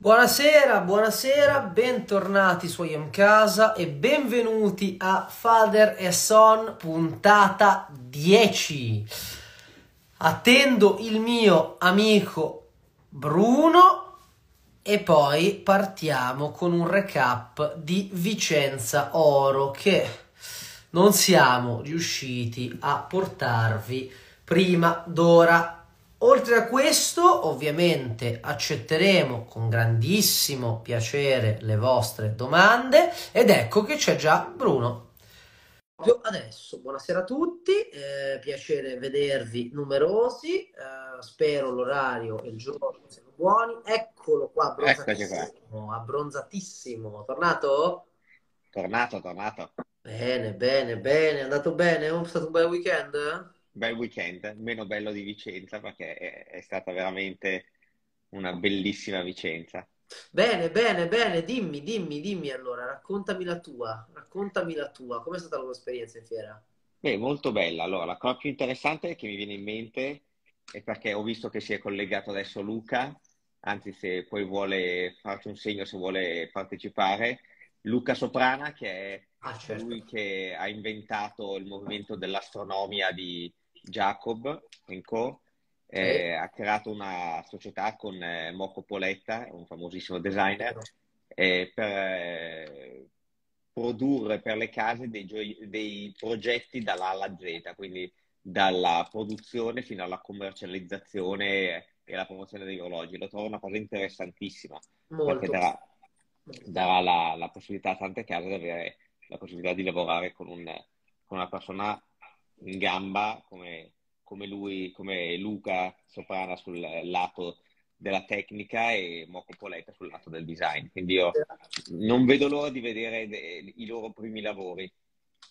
Buonasera, buonasera, bentornati su IM Casa e benvenuti a Father e Son puntata 10. Attendo il mio amico Bruno e poi partiamo con un recap di Vicenza Oro che non siamo riusciti a portarvi prima d'ora Oltre a questo, ovviamente accetteremo con grandissimo piacere le vostre domande ed ecco che c'è già Bruno. Adesso, buonasera a tutti, eh, piacere vedervi numerosi, eh, spero l'orario e il giorno siano buoni. Eccolo qua, abbronzatissimo, abbronzatissimo. Tornato? Tornato, tornato. Bene, bene, bene, è andato bene, è stato un bel weekend? Bel weekend, meno bello di Vicenza perché è, è stata veramente una bellissima Vicenza. Bene, bene, bene, dimmi, dimmi, dimmi allora, raccontami la tua, raccontami la tua, com'è stata la tua esperienza in fiera? Beh, molto bella. Allora, la cosa più interessante che mi viene in mente è perché ho visto che si è collegato adesso Luca, anzi se poi vuole farci un segno, se vuole partecipare, Luca Soprana, che è ah, certo. lui che ha inventato il movimento dell'astronomia di, Jacob Co. Eh, ha creato una società con eh, Moco Poletta, un famosissimo designer, eh, per eh, produrre per le case dei, gio- dei progetti dall'A alla Z, quindi dalla produzione fino alla commercializzazione e alla promozione degli orologi. Lo trovo una cosa interessantissima, Molto. perché darà, darà la, la, possibilità a tante case di avere la possibilità di lavorare con, un, con una persona in gamba come, come lui, come Luca Soprana sul lato della tecnica e Moco Poletta sul lato del design. Quindi io non vedo l'ora di vedere de- i loro primi lavori.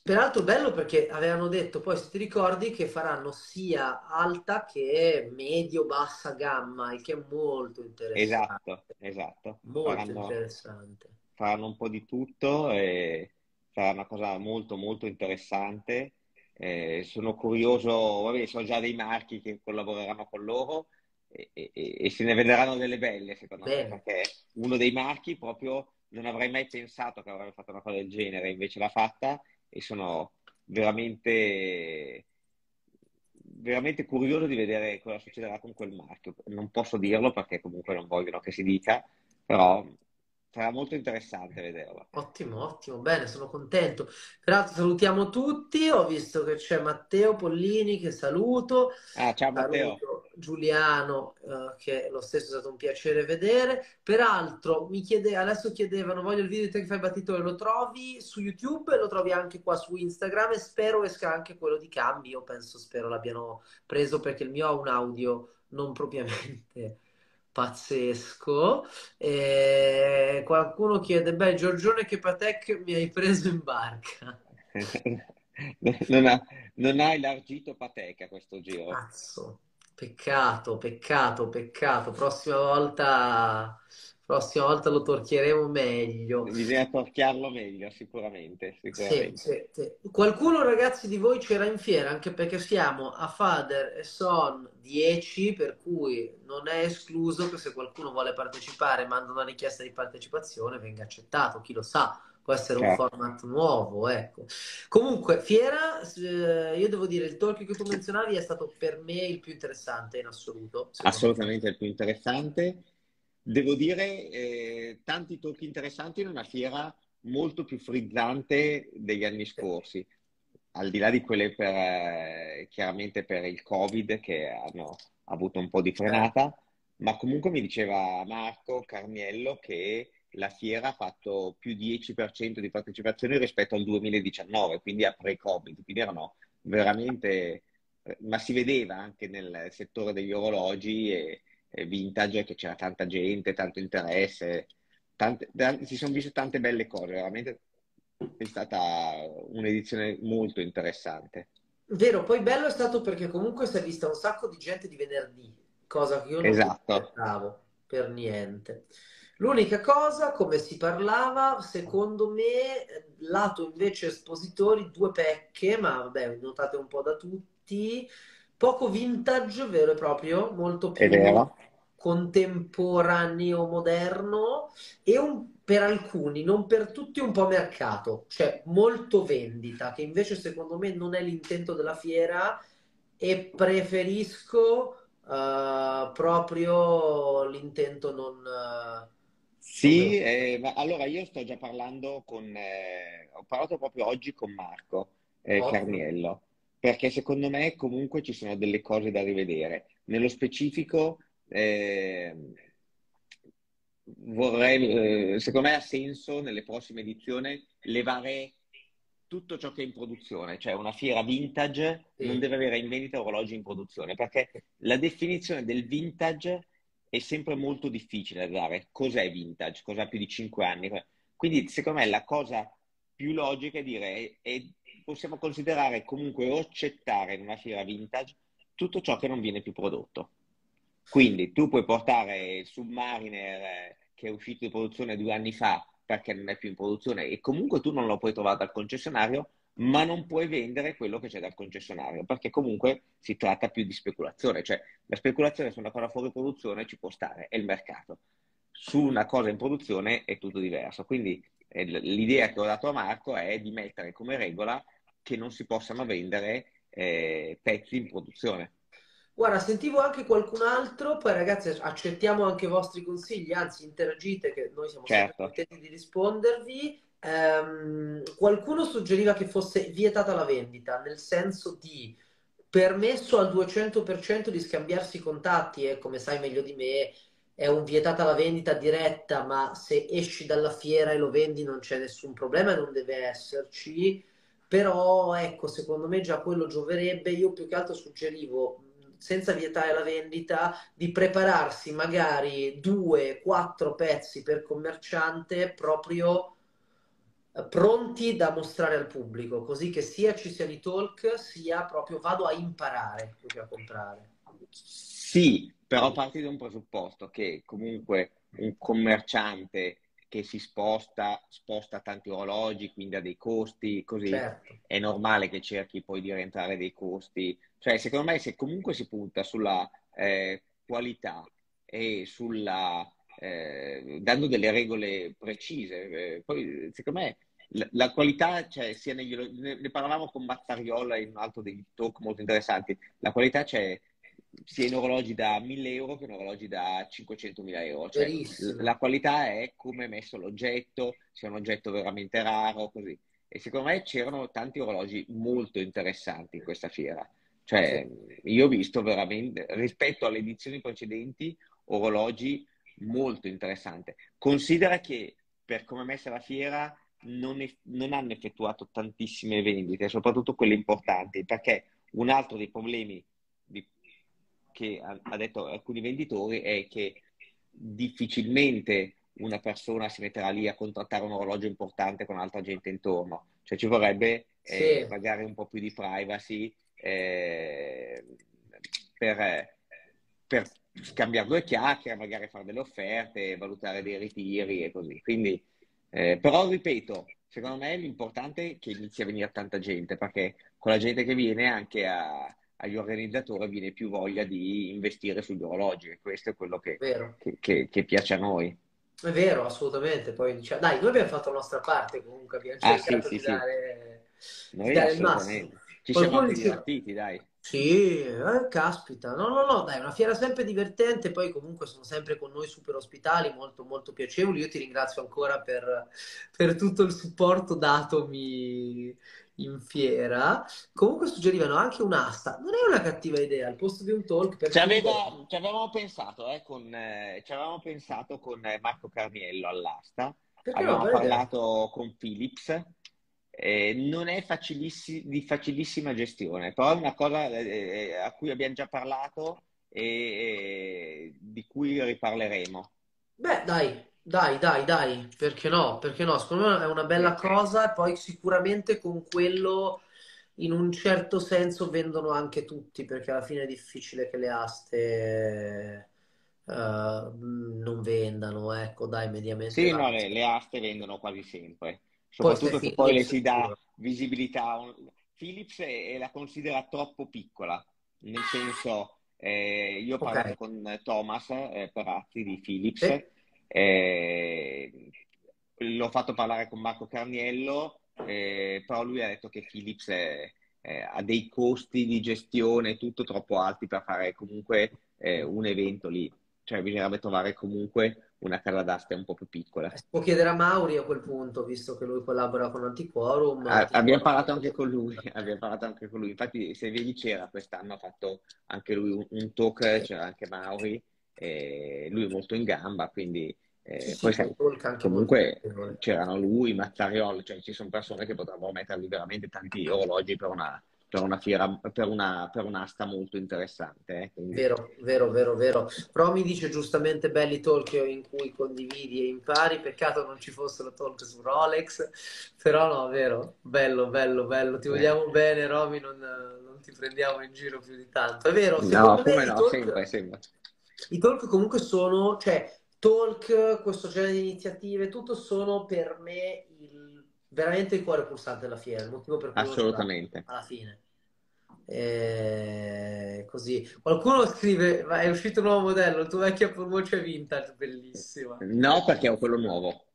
Peraltro bello perché avevano detto, poi se ti ricordi, che faranno sia alta che medio-bassa gamma, il che è molto interessante. Esatto, esatto. Molto faranno, interessante. Faranno un po' di tutto e sarà una cosa molto molto interessante eh, sono curioso, vabbè, sono già dei marchi che collaboreranno con loro e, e, e se ne vedranno delle belle, secondo Bene. me, perché uno dei marchi proprio non avrei mai pensato che avrebbe fatto una cosa del genere, invece l'ha fatta e sono veramente veramente curioso di vedere cosa succederà con quel marchio. Non posso dirlo perché comunque non vogliono che si dica, però sarà molto interessante vederlo. Ottimo, ottimo, bene, sono contento. Peraltro salutiamo tutti, ho visto che c'è Matteo Pollini che saluto. Ah, ciao Matteo. Giuliano, eh, che lo stesso è stato un piacere vedere. Peraltro, mi chiede, adesso chiedevano, voglio il video di te che fai battitore, lo trovi su YouTube lo trovi anche qua su Instagram e spero esca anche quello di Cambi, io penso, spero l'abbiano preso perché il mio ha un audio non propriamente pazzesco. E qualcuno chiede: Beh, Giorgione, che Patek mi hai preso in barca? non, ha, non hai largito Patek a questo giro. Cazzo, peccato, peccato, peccato. Prossima volta prossima volta lo torchieremo meglio. Bisogna torchiarlo meglio, sicuramente. sicuramente. Sì, sì, sì. Qualcuno, ragazzi, di voi c'era in fiera, anche perché siamo a Father e Son 10, per cui non è escluso che se qualcuno vuole partecipare, manda una richiesta di partecipazione, venga accettato, chi lo sa. Può essere certo. un format nuovo, ecco. Comunque, Fiera, eh, io devo dire, il talk che tu menzionavi è stato per me il più interessante in assoluto. Assolutamente me. il più interessante Devo dire, eh, tanti tocchi interessanti in una fiera molto più frizzante degli anni scorsi, al di là di quelle per, eh, chiaramente per il Covid che hanno avuto un po' di frenata, ma comunque mi diceva Marco Carniello che la fiera ha fatto più 10% di partecipazione rispetto al 2019, quindi a pre-Covid, quindi erano veramente, eh, ma si vedeva anche nel settore degli orologi e, vintage che c'era tanta gente, tanto interesse, tante, si sono viste tante belle cose, veramente è stata un'edizione molto interessante. Vero, poi bello è stato perché comunque si è vista un sacco di gente di venerdì, cosa che io non esatto. aspettavo per niente. L'unica cosa, come si parlava, secondo me, lato invece espositori, due pecche, ma vabbè, notate un po' da tutti, poco vintage vero e proprio, molto più contemporaneo moderno e un, per alcuni, non per tutti, un po' mercato, cioè molto vendita, che invece secondo me non è l'intento della fiera e preferisco uh, proprio l'intento non... Uh, sì, eh, ma allora io sto già parlando con... Eh, ho parlato proprio oggi con Marco eh, Carniello, perché secondo me comunque ci sono delle cose da rivedere. Nello specifico eh, vorrei, eh, secondo me ha senso nelle prossime edizioni levare tutto ciò che è in produzione, cioè una fiera vintage sì. non deve avere in vendita orologi in produzione, perché la definizione del vintage è sempre molto difficile da dare. Cos'è vintage? Cos'ha più di 5 anni? Quindi secondo me la cosa più logica è dire è, possiamo considerare comunque o accettare in una fiera vintage tutto ciò che non viene più prodotto. Quindi tu puoi portare il Submariner eh, che è uscito in produzione due anni fa perché non è più in produzione e comunque tu non lo puoi trovare dal concessionario, ma non puoi vendere quello che c'è dal concessionario perché comunque si tratta più di speculazione, cioè la speculazione su una cosa fuori produzione ci può stare, è il mercato. Su una cosa in produzione è tutto diverso. Quindi eh, l'idea che ho dato a Marco è di mettere come regola che non si possano vendere eh, pezzi in produzione. Guarda, sentivo anche qualcun altro, poi ragazzi accettiamo anche i vostri consigli, anzi interagite che noi siamo certo. sempre contenti di rispondervi. Um, qualcuno suggeriva che fosse vietata la vendita, nel senso di permesso al 200% di scambiarsi i contatti e come sai meglio di me è un vietata la vendita diretta, ma se esci dalla fiera e lo vendi non c'è nessun problema e non deve esserci. Però ecco, secondo me già quello gioverebbe. Io più che altro suggerivo senza vietare la vendita, di prepararsi magari due, quattro pezzi per commerciante proprio eh, pronti da mostrare al pubblico, così che sia ci sia di talk, sia proprio vado a imparare più che a comprare. Sì, però parti da un presupposto che comunque un commerciante che si sposta, sposta tanti orologi, quindi ha dei costi, così certo. è normale che cerchi poi di rientrare dei costi. Cioè, secondo me, se comunque si punta sulla eh, qualità e sulla eh, dando delle regole precise, eh, poi secondo me la, la qualità, cioè, sia negli, ne, ne parlavamo con Mattariola in un altro dei talk molto interessanti, la qualità c'è sia in orologi da 1000 euro che in orologi da 500.000 euro. Cioè, la qualità è come è messo l'oggetto, se è un oggetto veramente raro, così. E secondo me c'erano tanti orologi molto interessanti in questa fiera. Cioè, io ho visto veramente, rispetto alle edizioni precedenti, orologi molto interessanti. Considera che per come è messa la fiera non, è, non hanno effettuato tantissime vendite, soprattutto quelle importanti, perché un altro dei problemi di che ha detto alcuni venditori è che difficilmente una persona si metterà lì a contrattare un orologio importante con altra gente intorno. Cioè ci vorrebbe eh, sì. magari un po' più di privacy eh, per, per, scambiare due chiacchiere, magari fare delle offerte, valutare dei ritiri e così. Quindi, eh, però ripeto, secondo me l'importante è che inizi a venire tanta gente, perché con la gente che viene anche a agli organizzatori viene più voglia di investire sugli orologi e questo è quello che, che, che, che piace a noi. È vero, assolutamente. Poi diciamo, dai, noi abbiamo fatto la nostra parte comunque, abbiamo ah, cercato sì, di, sì, dare, sì. Di dare il massimo. Ci siamo anche divertiti, dai. Sì, eh, caspita. No, no, no, dai, una fiera sempre divertente, poi comunque sono sempre con noi super ospitali, molto, molto piacevoli. Io ti ringrazio ancora per, per tutto il supporto datomi in fiera. Comunque suggerivano anche un'asta. Non è una cattiva idea, al posto di un talk. Per ci, aveva, ci avevamo pensato, eh, con, eh, ci avevamo pensato con eh, Marco Carniello all'asta. Perché Avevamo no, parlato con Philips. Eh, non è facilissima, di facilissima gestione, però è una cosa eh, a cui abbiamo già parlato e di cui riparleremo. Beh, dai, dai, dai, dai, perché no? Perché no? Secondo me è una bella cosa, poi sicuramente con quello in un certo senso vendono anche tutti, perché alla fine è difficile che le aste uh, non vendano, ecco, dai, mediamente. Sì, no, le, le, aste vendono quasi sempre, soprattutto se poi le si dà visibilità. Philips è, la considera troppo piccola, nel senso Eh, io ho Ok. parlato con Thomas eh, Perazzi di Philips, Sì. Eh, l'ho fatto parlare con Marco Carniello, eh, però lui ha detto che Philips è- è- ha dei costi di gestione tutto troppo alti per fare comunque eh, un evento lì. Cioè bisognerebbe trovare comunque una casa d'asta un po' più piccola. Si può chiedere a Mauri a quel punto, visto che lui collabora con Antiquorum. Ah, abbiamo parlato anche con lui, abbiamo parlato anche con lui. Infatti, se vedi c'era quest'anno, ha fatto anche lui un, un talk, c'era anche Mauri, e lui è molto in gamba, quindi eh, Sì, sì, poi c'è sai, comunque c'erano lui, Mazzariol, cioè ci sono persone che potrebbero metterli veramente tanti orologi per una, per una fiera, per una, per un'asta molto interessante. eh, quindi- Vero, vero, vero, vero. Romy dice giustamente belli talk in cui condividi e impari. Peccato non ci fossero talk su Rolex, però no, vero, bello, bello, bello. Ti Eh. vogliamo bene, Romy, non, non ti prendiamo in giro più di tanto. È vero, No, come no, talk, sempre, sempre. I talk comunque sono, cioè, talk, questo genere di iniziative, tutto sono per me il, veramente il cuore pulsante della fiera, il motivo per cui Assolutamente. alla fine. Eh, così. Qualcuno scrive, ma è uscito un nuovo modello, il tuo vecchio Apple Watch è vintage, bellissima. No, perché ho quello nuovo.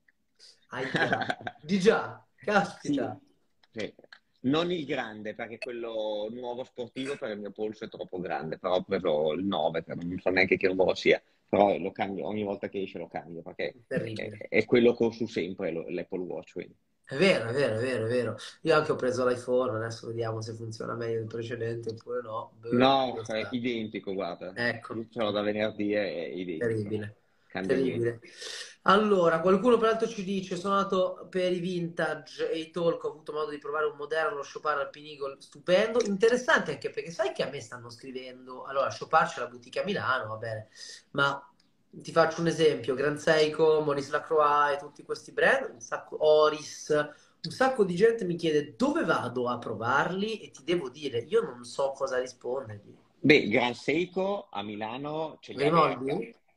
Ahia. Di già, caspita. Sì. Non il grande, perché quello nuovo sportivo per il mio polso è troppo grande, però ho preso il 9, che non so neanche che numero sia, però lo cambio, ogni volta che esce lo cambio, perché è, è quello che ho su sempre, l'Apple Watch. quindi. È vero, è vero, è vero, è vero. Io anche ho preso l'iPhone, adesso vediamo se funziona meglio del precedente oppure no. Boh, No, è identico, guarda. Ecco. Io ce l'ho da venerdì, è identico. Terribile. Cambia. Terribile. Allora, qualcuno peraltro ci dice: Sono andato per i vintage e i talk. Ho avuto modo di provare un moderno, Chopard Alpine Eagle, stupendo. Interessante anche perché sai che a me stanno scrivendo. Allora, Chopard c'è la boutique a Milano, va bene, ma ti faccio un esempio: Grand Seiko, Maurice Lacroix e tutti questi brand, un sacco, Oris. Un sacco di gente mi chiede dove vado a provarli e ti devo dire, io non so cosa rispondergli. Beh, Gran Seiko a Milano ce li ha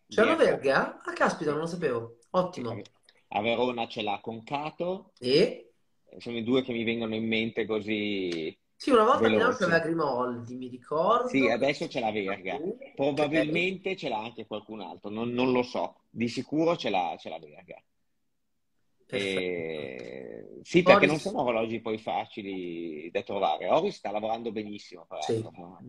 C'è una Verga. Ah, caspita, non lo sapevo. Ottimo. A Verona ce l'ha Concato, E sono i due che mi vengono in mente così. sì, una volta a Milano Veloci. c'aveva Grimaldi, mi ricordo. Sì, adesso c'è la Verga. Probabilmente ce l'ha anche qualcun altro, non, non lo so. Di sicuro ce l'ha, ce l'ha Verga. Perfetto. E- Sì, perché non sono orologi poi facili da trovare. Oris sta lavorando benissimo, Sì,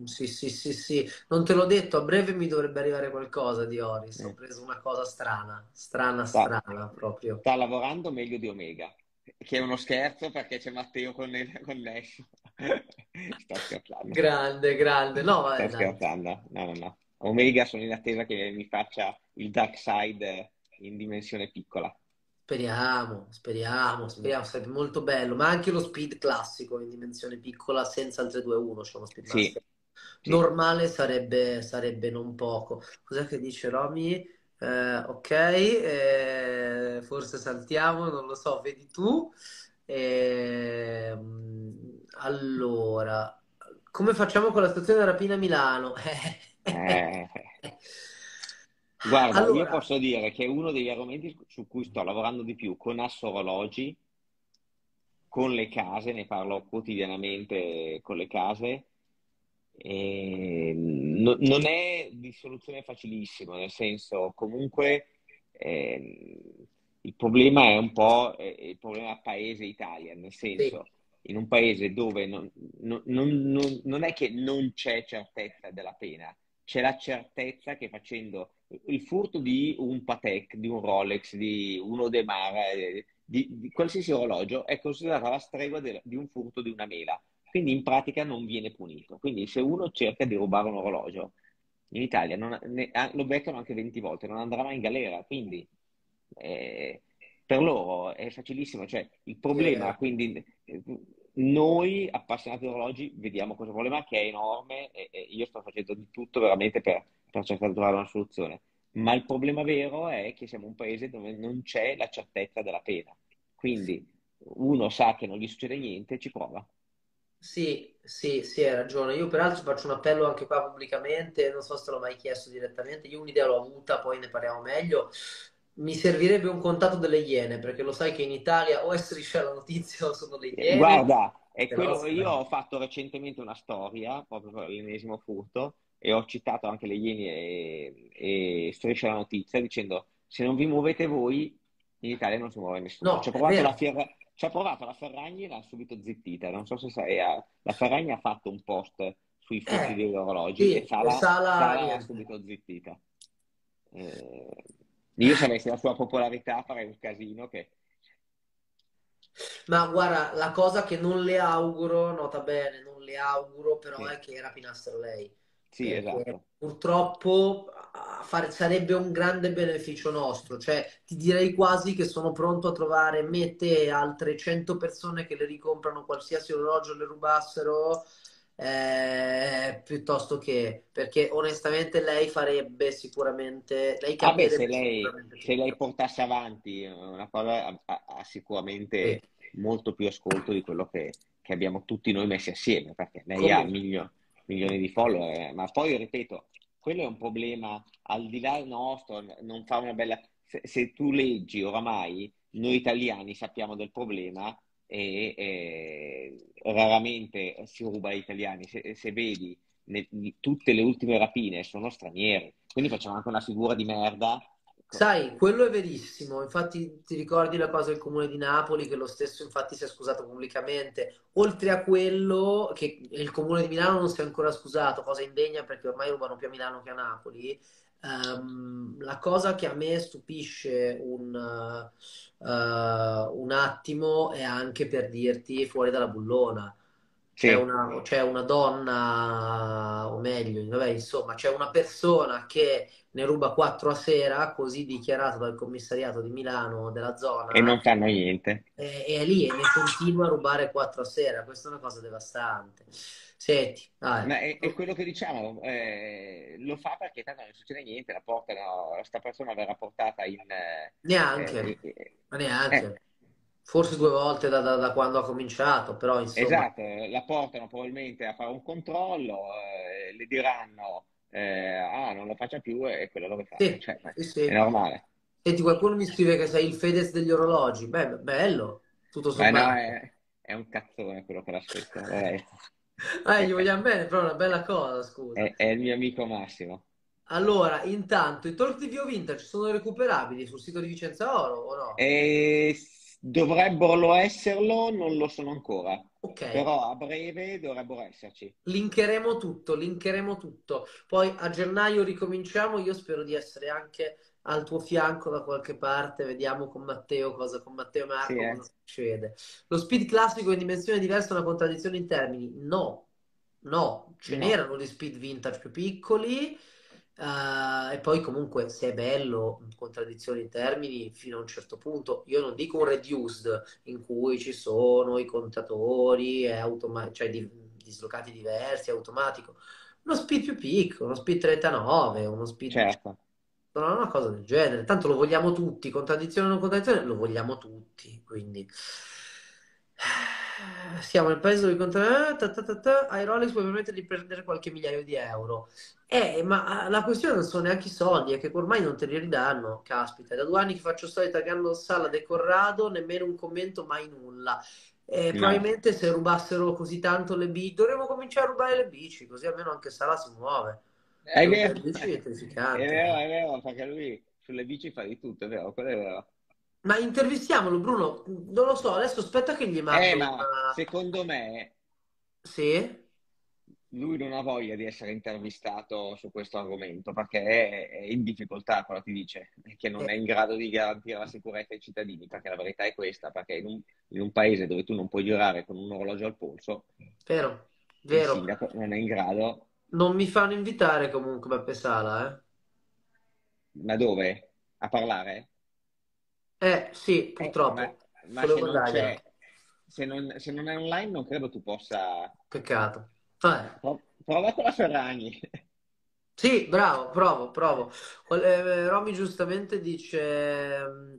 sì, sì, sì, sì. Non te l'ho detto, a breve mi dovrebbe arrivare qualcosa di Oris. Ho Eh. preso una cosa strana, strana, Sta, strana proprio. sta lavorando meglio di Omega, che è uno scherzo perché c'è Matteo con- connesso. Sto scherzando. Grande, grande. No, vabbè, Sto scherzando. No, no, no. Omega sono in attesa che mi faccia il Dark Side in dimensione piccola. Speriamo, speriamo, speriamo, sarebbe molto bello, ma anche lo speed classico in dimensione piccola senza il 321, c'è uno Sì, Speedmaster. sì. Normale sarebbe, sarebbe non poco. Cos'è che dice Romy? Eh, ok, eh, forse saltiamo, non lo so, vedi tu. Ehm, allora, come facciamo con la stazione rapina a Milano? Eh, Guarda, io Allora, posso dire che è uno degli argomenti su cui sto lavorando di più con Asso Orologi, con le case, ne parlo quotidianamente con le case. No- non è di soluzione facilissima, nel senso, comunque ehm, il problema è un po' eh, il problema paese-Italia, nel sì, senso, in un paese dove non- non- non- non è che non c'è certezza della pena, c'è la certezza che facendo il furto di un Patek, di un Rolex, di un Audemars, eh, di, di qualsiasi orologio è considerato la stregua del- di un furto di una mela. Quindi in pratica non viene punito. Quindi se uno cerca di rubare un orologio in Italia non- ne- ah, lo beccano anche 20 volte, non andrà mai in galera. Quindi eh, per loro è facilissimo. Cioè, il problema, vero. quindi noi appassionati di orologi vediamo questo problema che è enorme e, e io sto facendo di tutto veramente per, per cercare di trovare una soluzione. Ma il problema vero è che siamo un paese dove non c'è la certezza della pena. Quindi uno sa che non gli succede niente, ci prova. Sì, sì, sì, hai ragione. Io peraltro faccio un appello anche qua pubblicamente, non so se te l'ho mai chiesto direttamente, io un'idea l'ho avuta, poi ne parliamo meglio. Mi servirebbe un contatto delle Iene, perché lo sai che in Italia o è striscia la notizia o sono le Iene, Guarda, è quello, io ho fatto recentemente una storia proprio per l'ennesimo furto e ho citato anche le Ieni e, e Striscia la Notizia dicendo se non vi muovete voi in Italia non si muove nessuno. No, ci, ha provato la Fier- ci ha provato la Ferragni e l'ha subito zittita. Non so se sai, la Ferragni ha fatto un post sui furti Eh, degli orologi sì, e Sala, Sala Sala l'ha subito zittita. Eh, io se avessi la sua popolarità farei un casino che... Ma guarda, la cosa che non le auguro, nota bene, non le auguro, però Sì, è che rapinassero lei. sì, esatto. purtroppo a fare- sarebbe un grande beneficio nostro. Cioè, ti direi quasi che sono pronto a trovare me, te e altre 100 persone che le ricomprano qualsiasi orologio le rubassero, eh, piuttosto che... Perché onestamente lei farebbe sicuramente... Lei Ah beh, se lei, sicuramente se lei portasse avanti una cosa ha, ha- ha Sì, sicuramente molto più ascolto di quello che, che abbiamo tutti noi messi assieme, perché lei ha comunque. milio- milioni di follower, ma poi ripeto, quello è un problema al di là nostro, non fa una bella... Se, se tu leggi oramai, noi italiani sappiamo del problema e eh, raramente si ruba agli italiani, se, se vedi ne- tutte le ultime rapine sono stranieri, quindi facciamo anche una figura di merda. Sai, quello è verissimo. Infatti, ti ricordi la cosa del comune di Napoli, che lo stesso, infatti, si è scusato pubblicamente. Oltre a quello, che il comune di Milano non si è ancora scusato, cosa indegna perché ormai rubano più a Milano che a Napoli. Ehm, la cosa che a me stupisce un, eh, un attimo è anche per dirti fuori dalla bullona. C'è Sì, una, c'è una donna, o meglio, vabbè, insomma, c'è una persona che ne ruba 4 a sera, così dichiarato dal commissariato di Milano della e zona, non fanno niente. e, e è lì e ne continua a rubare 4 a sera. Questa è una cosa devastante. Senti, Ma è, è quello che diciamo, eh, lo fa perché tanto non succede niente, la portano, sta persona verrà portata in... eh, neanche, eh, ma eh, neanche. Forse due volte da, da- da quando ha cominciato, però insomma, esatto, la portano probabilmente a fare un controllo, eh, le diranno, eh, ah, non lo faccia più e quello lo fa. sì, Cioè, sì, è normale. Senti, qualcuno mi scrive che sei il Fedez degli orologi. Beh, bello, tutto Ma no, sommato. è, è un cazzone quello che l'ha scritto, eh, gli vogliamo bene, però è una bella cosa, scusa. è- è il mio amico Massimo. Allora, intanto, i talk di Vio Vintage sono recuperabili sul sito di Vicenza Oro o no? E dovrebbero esserlo, non lo sono ancora, Ok, però a breve dovrebbero esserci. linkeremo tutto, linkeremo tutto. Poi a gennaio ricominciamo, io spero di essere anche al tuo fianco da qualche parte, vediamo con Matteo cosa, con Matteo e Sì, Marco eh. cosa succede. Lo speed classico in dimensione diversa è una contraddizione in termini? No, no, ce No. n'erano di speed vintage più piccoli. eh, e poi comunque se è bello, contraddizioni in termini fino a un certo punto. Io non dico un reduced in cui ci sono i contatori, è automa- cioè di- dislocati diversi, automatico. Uno speed più piccolo, uno speed 39, uno speed Certo. No, una cosa del genere. Tanto lo vogliamo tutti, contraddizione o non contraddizione, lo vogliamo tutti. Quindi siamo nel paese dove contra... ta, ta, ta, puoi permettere di prendere qualche migliaio di euro. Eh, ma la questione non sono neanche i soldi, è che ormai non te li ridanno. Caspita, da due anni che faccio storia taggando Sala De Corrado, nemmeno un commento, mai nulla. Eh, No, probabilmente se rubassero così tanto le bici, dovremmo cominciare a rubare le bici, così almeno anche Sala si muove. È vero, è è vero, è vero, perché lui sulle bici fa di tutto, è vero, quello è vero. Ma intervistiamolo, Bruno. Non lo so, adesso aspetta che gli Eh, mando ma una... secondo me Sì? lui non ha voglia di essere intervistato su questo argomento perché è, è in difficoltà, quello ti dice, che non è Eh, in grado di garantire la sicurezza ai cittadini, perché la verità è questa, perché in un, in un paese dove tu non puoi girare con un orologio al polso, vero, il vero. sindaco non è in grado, Non mi fanno invitare comunque Beppe Sala, eh? ma dove? A parlare? Eh, sì, Eh, ma, purtroppo. ma se Volevo non c'è, se non, se non è online non credo tu possa... Peccato. Vabbè. Pro- Prova con la Ferragni. Sì, bravo, provo, provo. Eh, Romy giustamente dice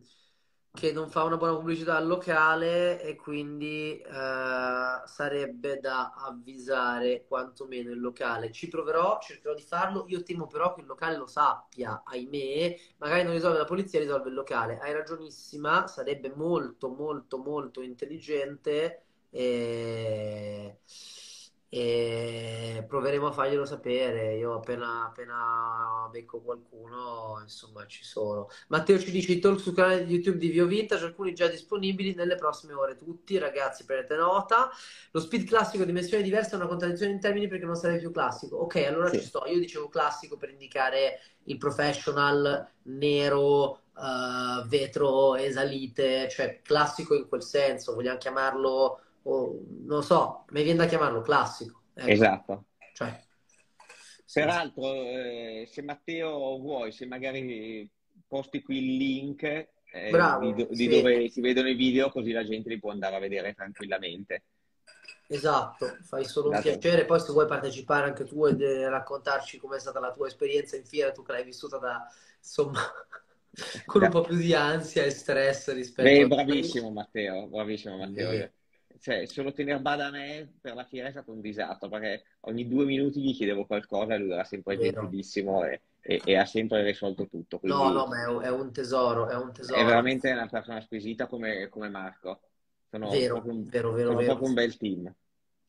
che non fa una buona pubblicità al locale e quindi eh, sarebbe da avvisare quantomeno il locale. Ci proverò, cercherò di farlo. Io temo però che il locale lo sappia, ahimè. Magari non risolve la polizia, risolve il locale. Hai ragionissima, sarebbe molto, molto, molto intelligente e, e proveremo a farglielo sapere. Io appena, appena becco qualcuno, insomma, ci sono. Matteo ci dice i talk sul canale di YouTube di Vio Vintage, alcuni già disponibili nelle prossime ore. Tutti, ragazzi, prendete nota. Lo speed classico dimensioni diverse è una contraddizione in termini perché non sarebbe più classico. Ok, allora sì. ci sto. Io dicevo classico per indicare il professional nero. Uh, vetro esalite, cioè classico in quel senso, vogliamo chiamarlo o non so, mi viene da chiamarlo classico. Ecco. Esatto. Cioè, Peraltro, eh, se Matteo vuoi, se magari posti qui il link eh, Bravo, di, di sì. dove si vedono i video, così la gente li può andare a vedere tranquillamente. Esatto, fai solo un piacere. Poi, se vuoi partecipare anche tu e raccontarci com'è stata la tua esperienza in fiera, tu che l'hai vissuta da insomma con un po' più di ansia e stress rispetto Beh, a. Bravissimo, Matteo, bravissimo, Matteo. Eh cioè, solo tenere bada a me per la fiera è stato un disastro perché ogni due minuti gli chiedevo qualcosa e lui era sempre gentilissimo e, e, e, ha sempre risolto tutto. Quindi no, no, ma è, un tesoro, è un tesoro. È veramente una persona squisita come, come Marco. Sono vero, un, vero, vero, sono vero. proprio un bel team.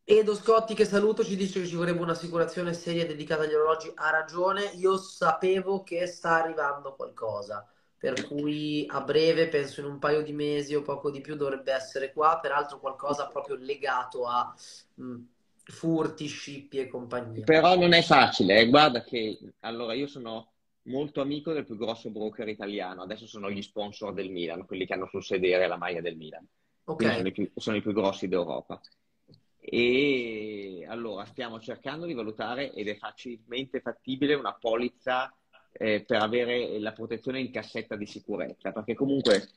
Edo Scotti, che saluto, ci dice che ci vorrebbe un'assicurazione seria dedicata agli orologi. Ha ragione, io sapevo che sta arrivando qualcosa per cui a breve, penso in un paio di mesi o poco di più, dovrebbe essere qua, peraltro qualcosa proprio legato a mh, furti, scippi e compagnia. Però non è facile, eh. guarda che allora io sono molto amico del più grosso broker italiano, adesso sono gli sponsor del Milan, quelli che hanno sul sedere la maglia del Milan, okay. sono, i più, sono i più grossi d'Europa. E allora stiamo cercando di valutare ed è facilmente fattibile una polizza eh, per avere la protezione in cassetta di sicurezza, perché comunque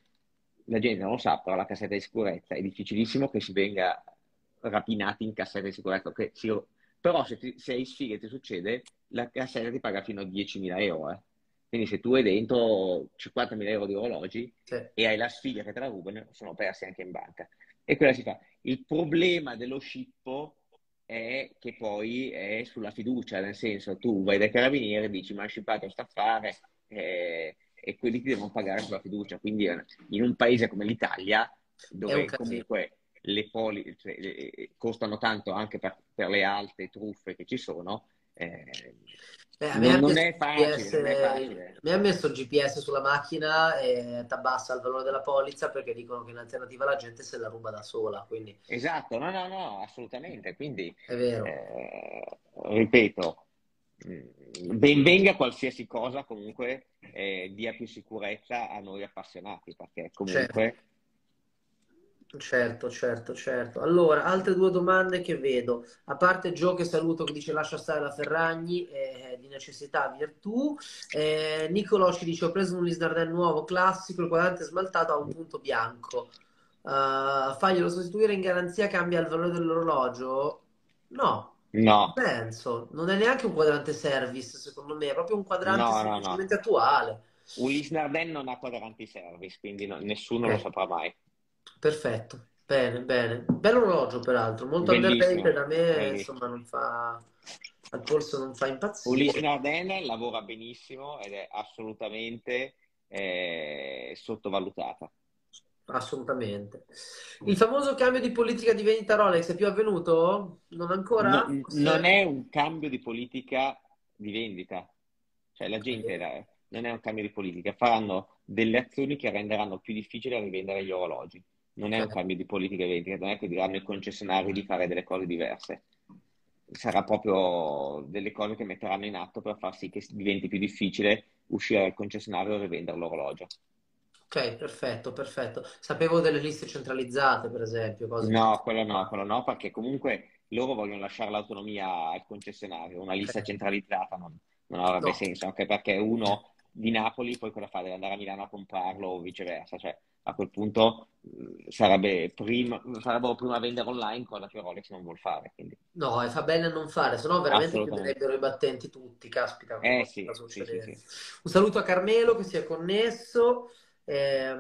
la gente non lo sa, però la cassetta di sicurezza è difficilissimo che si venga rapinati in cassetta di sicurezza. Si... Però se, ti, se hai sfighe ti succede, la cassetta ti paga fino a 10.000 euro. Eh. Quindi se tu hai dentro 50.000 euro di orologi sì. e hai la sfiga che te la rubano, sono persi anche in banca. E quella si fa. Il problema dello scippo è che poi è sulla fiducia, nel senso tu vai dai carabinieri e dici ma hai shippato sta affare eh, e quelli ti devono pagare sulla fiducia. Quindi eh, in un paese come l'Italia, dove comunque le poli cioè, costano tanto anche per, per, le alte truffe che ci sono, eh, Beh, non, non, è facile, GPS, non, è facile, Mi ha messo il GPS sulla macchina e ti abbassa il valore della polizza perché dicono che in alternativa la gente se la ruba da sola. Quindi... Esatto, no, no, no, assolutamente. Quindi, è vero. Eh, ripeto, mm, ben venga qualsiasi cosa comunque eh, dia più sicurezza a noi appassionati perché comunque... Certo Certo, certo, certo. Allora, altre due domande che vedo. A parte Gio che saluto che dice lascia stare la Ferragni, eh, di necessità virtù. Eh, Nicolò ci dice ho preso un Lisnarden nuovo, classico, il quadrante smaltato a un punto bianco. Uh, faglielo sostituire in garanzia cambia il valore dell'orologio? No. No. Penso. Non è neanche un quadrante service, secondo me, è proprio un quadrante no, semplicemente no, no. attuale. Un Lisnarden non ha quadranti service, quindi no, nessuno okay. lo saprà mai. Perfetto, bene, bene. Bello orologio peraltro, molto underrated da me, Bellissimo. insomma, non fa... al polso non fa impazzire. Ulisse Nardenne lavora benissimo ed è assolutamente eh, sottovalutata. Assolutamente. Il famoso cambio di politica di vendita Rolex è più avvenuto? Non ancora? No, non è un cambio di politica di vendita. Cioè la gente okay. non è un cambio di politica, faranno delle azioni che renderanno più difficile rivendere gli orologi. Non è un cambio di politica vendita, non è che diranno ai concessionari di fare delle cose diverse. Sarà proprio delle cose che metteranno in atto per far sì che diventi più difficile uscire dal concessionario e rivendere l'orologio. Ok, perfetto, perfetto. Sapevo delle liste centralizzate, per esempio. no, quello no, quello no, perché comunque loro vogliono lasciare l'autonomia al concessionario. Una lista okay. centralizzata non, non avrebbe no. senso, anche perché uno di Napoli, poi cosa fa? Deve andare a Milano a comprarlo o viceversa. Cioè, a quel punto sarebbe prima, sarebbero prima a vendere online, cosa che Rolex non vuol fare. Quindi. No, e fa bene a non fare, sennò veramente chiuderebbero i battenti tutti, caspita. Eh, sì, sì, sì, Un saluto a Carmelo che si è connesso. Eh,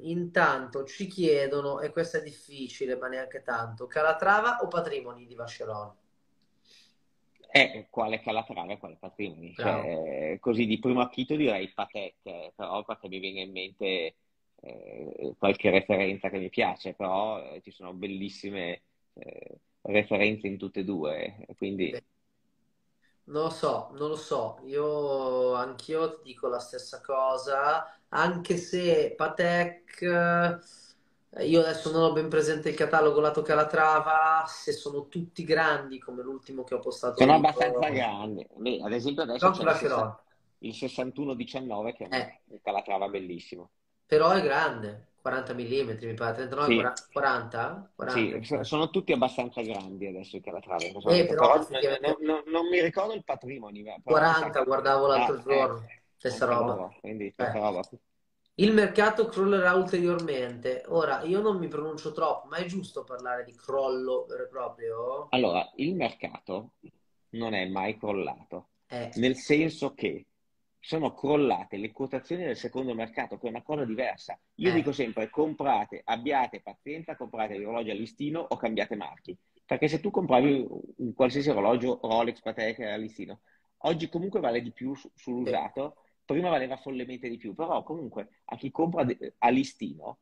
intanto ci chiedono, e questo è difficile, ma neanche tanto, Calatrava o Patrimoni di Vacheron? Eh, quale Calatrava e quale Patrimoni? Cioè, così di primo acchito direi Patek, però perché mi viene in mente eh, qualche referenza che mi piace, però eh, ci sono bellissime eh, referenze in tutte e due, quindi... Non lo so, non lo so, io anch'io ti dico la stessa cosa, anche se Patek, eh, io adesso non ho ben presente il catalogo Lato Calatrava, se sono tutti grandi come l'ultimo che ho postato Sono io, abbastanza grandi, Beh, ad esempio adesso c'è il, la ce 60 il 6119 che è Eh, un Calatrava bellissimo. però è grande, 40 mm mi pare, 39, Sì, 40? 40? sì, so- sono tutti abbastanza grandi adesso i Calatrava Eh, però però non, non- non mi ricordo il patrimonio, però mi sa 40 che... guardavo Ah, l'altro eh, giorno, stessa roba. quindi Eh. stessa roba. Il mercato crollerà ulteriormente. Ora, io non mi pronuncio troppo, ma è giusto parlare di crollo vero e proprio? Allora, il mercato non è mai crollato, Eh, nel senso che sono crollate le quotazioni del secondo mercato, che è una cosa diversa. Io eh, dico sempre, comprate, abbiate pazienza, comprate gli orologi a listino o cambiate marchi. Perché se tu compravi un qualsiasi orologio Rolex, Patek a listino, oggi comunque vale di più su- sull'usato, prima valeva follemente di più, però comunque a chi compra a listino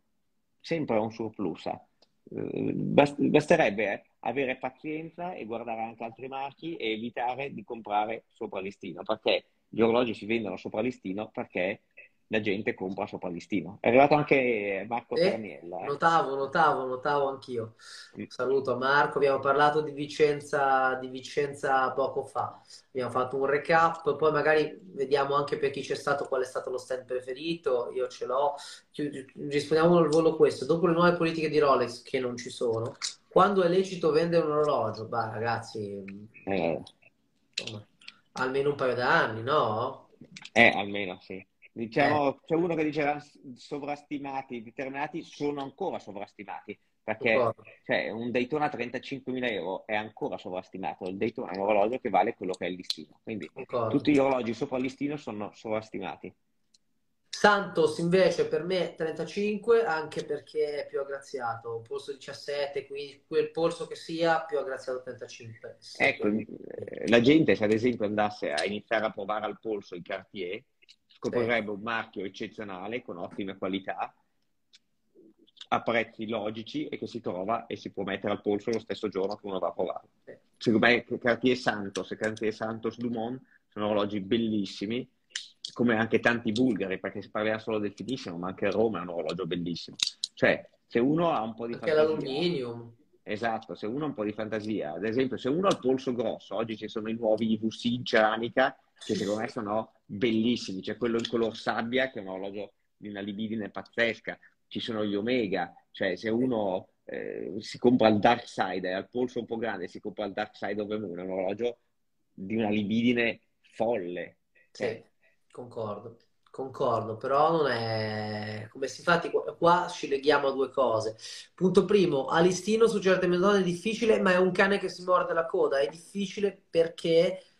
sempre un surplus. eh. Bast- basterebbe avere pazienza e guardare anche altri marchi e evitare di comprare sopra listino, perché gli orologi si vendono sopra listino perché la gente compra sopra listino. È arrivato anche Marco E Terniella, eh. notavo, notavo, notavo anch'io. Saluto a Marco, abbiamo parlato di Vicenza, di Vicenza poco fa. Abbiamo fatto un recap, poi magari vediamo anche per chi c'è stato qual è stato lo stand preferito. Io ce l'ho. Rispondiamo al volo questo. Dopo le nuove politiche di Rolex, che non ci sono, quando è lecito vendere un orologio? Bah, ragazzi, Eh, insomma, almeno un paio d'anni, no? eh, almeno sì. Eh, Diciamo, c'è uno che diceva sovrastimati, determinati sono ancora sovrastimati, perché cioè, un Daytona a 35.000 euro è ancora sovrastimato. Il Daytona è un orologio che vale quello che è il listino, quindi Concordo. tutti gli orologi sopra il listino sono sovrastimati. Santos invece per me 35 anche perché è più aggraziato, un polso 17, quindi quel polso che sia più aggraziato 35. Ecco, Sì, eh, la gente se ad esempio andasse a iniziare a provare al polso il Cartier, scoprirebbe un marchio eccezionale con ottime qualità, a prezzi logici e che si trova e si può mettere al polso lo stesso giorno che uno va a provare. Secondo me Cartier Santos e Cartier Santos Dumont sono orologi bellissimi, come anche tanti bulgari, perché si parlerà solo del finissimo, ma anche Roma è un orologio bellissimo. Cioè, se uno ha un po' di Anche fantasia, l'alluminio. esatto, se uno ha un po' di fantasia, ad esempio, se uno ha il polso grosso, oggi ci sono i nuovi IVC in ceramica, che secondo me sono bellissimi, c'è quello in color sabbia, che è un orologio di una libidine pazzesca, ci sono gli Omega, cioè se uno eh, si compra il Dark Side ha il polso un po' grande, si compra il Dark Side of the Moon, è un orologio di una libidine folle. Sì, Cioè, concordo, concordo, però non è come si infatti qua, ci leghiamo a due cose. Punto primo, a listino su certe metode è difficile, ma è un cane che si morde la coda, è difficile perché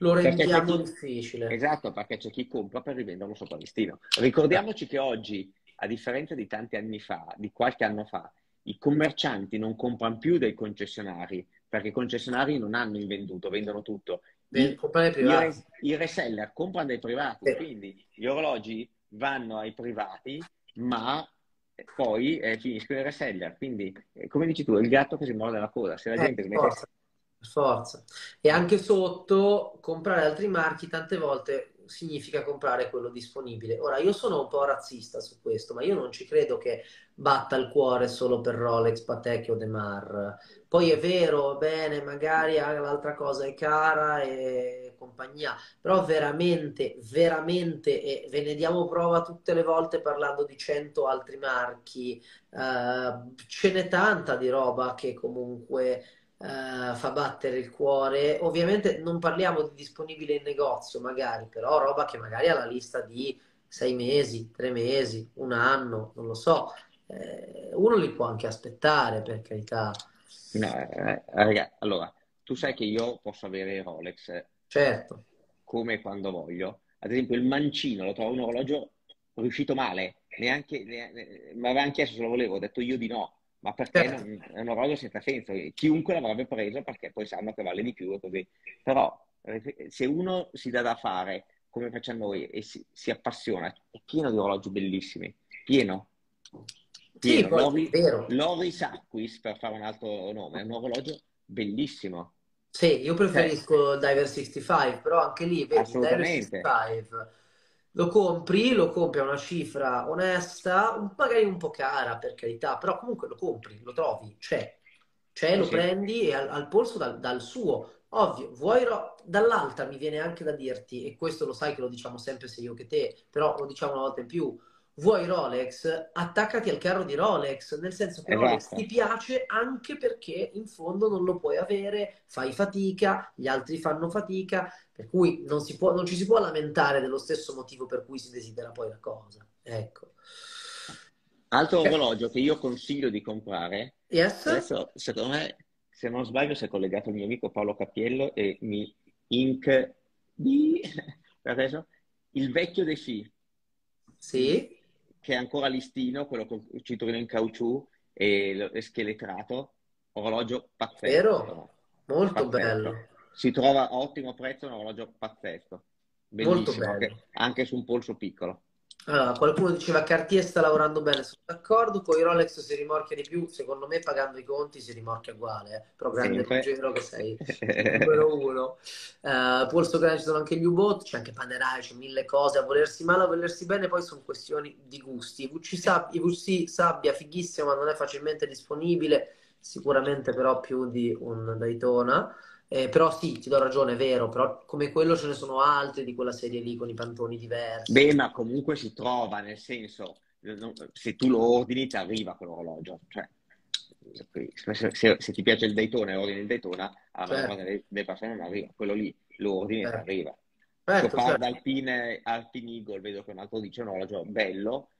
lo rendiamo chi, difficile. esatto, perché c'è chi compra per rivenderlo sopra listino. Ricordiamoci che oggi, a differenza di tanti anni fa, di qualche anno fa, i commercianti non comprano più dai concessionari, perché i concessionari non hanno invenduto, vendono tutto. I, i, i reseller comprano dai privati, Sì. quindi gli orologi vanno ai privati, ma poi eh, finiscono i reseller. Quindi, eh, come dici tu, è il gatto che si morde la coda. Se la Eh, gente forza, forza. E anche sotto comprare altri marchi tante volte significa comprare quello disponibile. Ora, io sono un po' razzista su questo, ma io non ci credo che batta il cuore solo per Rolex, Patek o Demar. Poi è vero, bene, magari l'altra cosa è cara e compagnia, però veramente, veramente, e ve ne diamo prova tutte le volte parlando di 100 altri marchi, eh, ce n'è tanta di roba che comunque eh, fa battere il cuore. Ovviamente non parliamo di disponibile in negozio, magari, però roba che magari ha la lista di sei mesi, tre mesi, un anno, non lo so. Eh, uno li può anche aspettare, per carità. No, eh, raga, allora, tu sai che io posso avere Rolex eh, Certo, come e quando voglio. Ad esempio, il mancino lo trovo un orologio riuscito male, neanche, ne- ne- mi avevano chiesto se lo volevo, ho detto io di no, ma perché certo. non- è un orologio senza senso. Chiunque l'avrebbe preso perché poi sanno che vale di più e così. Però, eh, se uno si dà da fare come facciamo noi e si, si appassiona, è pieno di orologi bellissimi, pieno. Sì, poi, Loris Acquis, per fare un altro nome, è un orologio bellissimo. Sì, io preferisco il Diver 65, però anche lì, vedi, Diver 65 lo compri, lo compri a una cifra onesta, magari un po' cara per carità, però comunque lo compri, lo trovi, c'è, c'è, lo sì. prendi e al, al polso dal, dal, suo. Ovvio, vuoi ro- dall'altra mi viene anche da dirti, e questo lo sai che lo diciamo sempre sia io che te, però lo diciamo una volta in più, vuoi Rolex, attaccati al carro di Rolex, nel senso che esatto. Rolex ti piace anche perché in fondo non lo puoi avere, fai fatica, gli altri fanno fatica, per cui non, può, non ci si può lamentare dello stesso motivo per cui si desidera poi la cosa. Ecco. Altro orologio che io consiglio di comprare, yes? adesso secondo me, se non sbaglio, si è collegato il mio amico Paolo Cappiello e mi ink di adesso il vecchio De Fi. Sì che è ancora listino, quello con il cinturino in caucciù e, e scheletrato, orologio pazzesco. Vero? Molto pazzesco. bello. Si trova a ottimo prezzo, un orologio pazzesco. Bellissimo, Molto bello. Anche, anche su un polso piccolo. Allora, qualcuno diceva Cartier sta lavorando bene, sono d'accordo, poi Rolex si rimorchia di più, secondo me pagando i conti si rimorchia uguale, eh? però grande leggero che sei numero uno. Uh, polso grande ci sono anche gli U-Boat, c'è anche Panerai, c'è mille cose, a volersi male, a volersi bene, poi sono questioni di gusti. VC, sab- VC sabbia, fighissimo, ma non è facilmente disponibile, sicuramente però più di un Daytona. Eh, però sì, ti do ragione, è vero, però come quello ce ne sono altri di quella serie lì con i pantoni diversi. Beh, ma comunque si trova, nel senso, se tu lo ordini ti arriva quell'orologio. Cioè, se, se, se, ti piace il Daytona e ordini il Daytona, a certo. delle, delle persone non arriva. Quello lì lo ordini certo. e ti arriva. Certo, Io certo. Alpine, Alpine Eagle, vedo che un altro dice un orologio bello,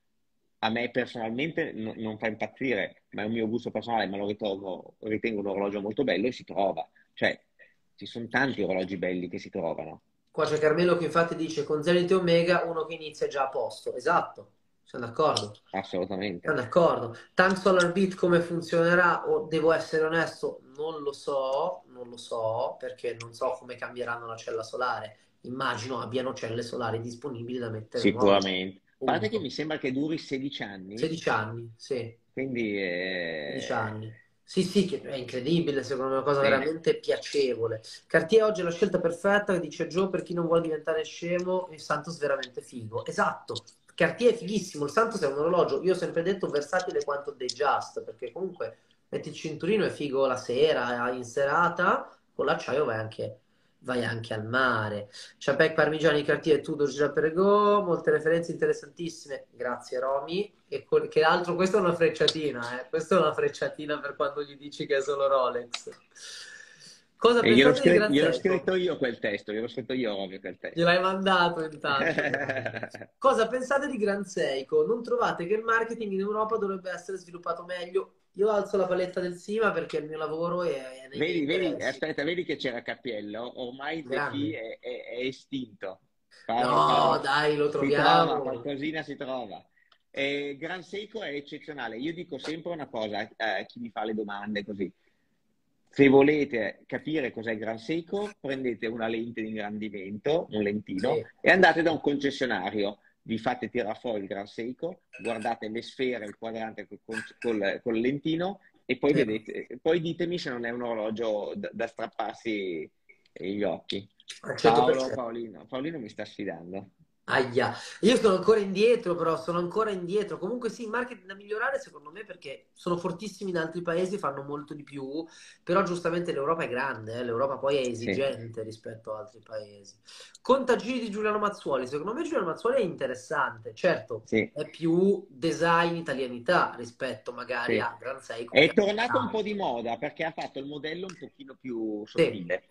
a me personalmente no, non fa impazzire, ma è un mio gusto personale, ma lo ritengo, ritengo un orologio molto bello e si trova. Cioè, ci sono tanti orologi belli che si trovano. Qua c'è Carmelo che infatti dice con Zenith Omega uno che inizia già a posto. Esatto, sono d'accordo. Assolutamente. Sono d'accordo. Tank Solar Beat come funzionerà? O devo essere onesto, non lo so, non lo so, perché non so come cambieranno la cella solare. Immagino abbiano celle solari disponibili da mettere. Sicuramente. A parte che mi sembra che duri 16 anni. 16 anni, sì. Quindi... È... 16 anni. Sì, sì, che è incredibile, secondo me è una cosa veramente piacevole. Cartier oggi è la scelta perfetta, dice Joe, per chi non vuole diventare scemo, il Santos veramente figo. Esatto, Cartier è fighissimo, il Santos è un orologio, io ho sempre detto versatile quanto dei Just, perché comunque metti il cinturino è figo la sera, in serata, con l'acciaio vai anche vai anche al mare. Champagne Parmigiani Cartier Tudor Gira Perego, molte referenze interessantissime. Grazie Romy. E che altro, questa è una frecciatina, eh? questa è una frecciatina per quando gli dici che è solo Rolex. Cosa eh, gliel'ho, scritto, gliel'ho scritto io quel testo, gliel'ho scritto io ovvio quel testo. Gliel'hai mandato intanto. Cosa pensate di Gran Seiko? Non trovate che il marketing in Europa dovrebbe essere sviluppato meglio? Io alzo la paletta del Sima perché il mio lavoro è... è vedi, vedi, aspetta, vedi che c'era Cappiello, ormai il è, è, è, estinto. Parla, no, parla. dai, lo troviamo. Trova, qualcosina si trova. Eh, Gran Seiko è eccezionale. Io dico sempre una cosa a eh, chi mi fa le domande così. Se volete capire cos'è Gran Seiko, prendete una lente di ingrandimento, un lentino, sì. e andate da un concessionario vi fate tirare fuori il Gran Seiko, guardate le sfere, il quadrante col, col, col lentino e poi, vedete, poi ditemi se non è un orologio da, da strapparsi gli occhi. Paolo, Paolino, Paolino mi sta sfidando. Aia, io sono ancora indietro, però sono ancora indietro. Comunque sì, il marketing da migliorare secondo me perché sono fortissimi in altri paesi, fanno molto di più, però giustamente l'Europa è grande, eh? l'Europa poi è esigente sì. rispetto ad altri paesi. Contagini di Giuliano Mazzuoli, secondo me Giuliano Mazzuoli è interessante, certo, sì. è più design italianità rispetto magari sì. a Gran Seiko. È tornato un po' di moda perché ha fatto il modello un pochino più sottile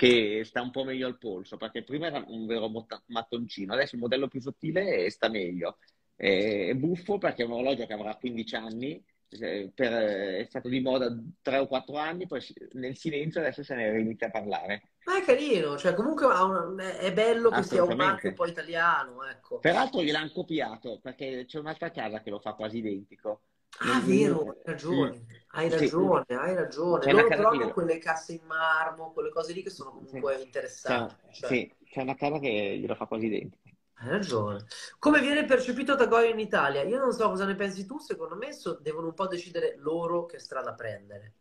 che sta un po' meglio al polso, perché prima era un vero mattoncino, adesso il modello più sottile sta meglio. È buffo perché è un orologio che avrà 15 anni, per, è stato di moda 3 o 4 anni, poi nel silenzio adesso se ne inizia a parlare. Ma è carino, cioè comunque una, è bello che sia un marchio un po' italiano, ecco. Peraltro gliel'hanno copiato, perché c'è un'altra casa che lo fa quasi identico. Ah, vero, hai ragione, hai ragione, sì. hai ragione. C'è Loro però quelle casse in marmo, quelle cose lì che sono comunque sì. interessanti. C'è, cioè. Sì, c'è una casa che glielo fa quasi identico. Hai ragione. Come viene percepito Tagoio in Italia? Io non so cosa ne pensi tu, secondo me so- devono un po' decidere loro che strada prendere.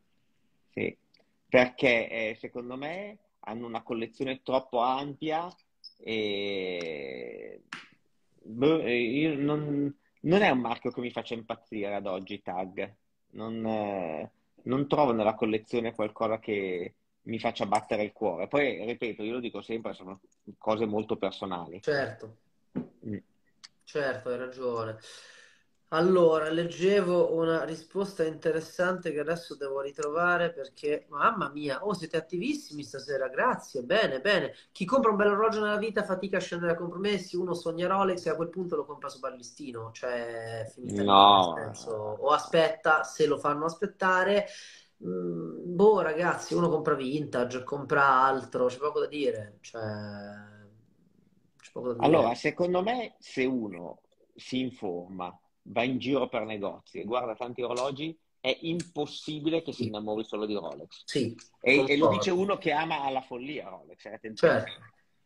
Sì, perché eh, secondo me hanno una collezione troppo ampia e boh, eh, io non, non è un marchio che mi faccia impazzire ad oggi, Tag. Non, eh, non trovo nella collezione qualcosa che mi faccia battere il cuore. Poi, ripeto, io lo dico sempre, sono cose molto personali. Certo. Mm. Certo, hai ragione. Allora, leggevo una risposta interessante che adesso devo ritrovare perché, mamma mia, oh, siete attivissimi stasera, grazie, bene, bene. Chi compra un bel orologio nella vita fatica a scendere a compromessi, uno sogna Rolex e a quel punto lo compra su Ballistino, cioè è finita lì, nel No, senso, o aspetta, se lo fanno aspettare, mm, boh, ragazzi, uno compra vintage, compra altro, c'è poco da dire, cioè, c'è poco da allora, dire. secondo me, se uno si informa, va in giro per negozi e guarda tanti orologi, è impossibile che si innamori solo di Rolex. sì, E, e lo dice uno che ama alla follia Rolex, eh, attenzione. Certo.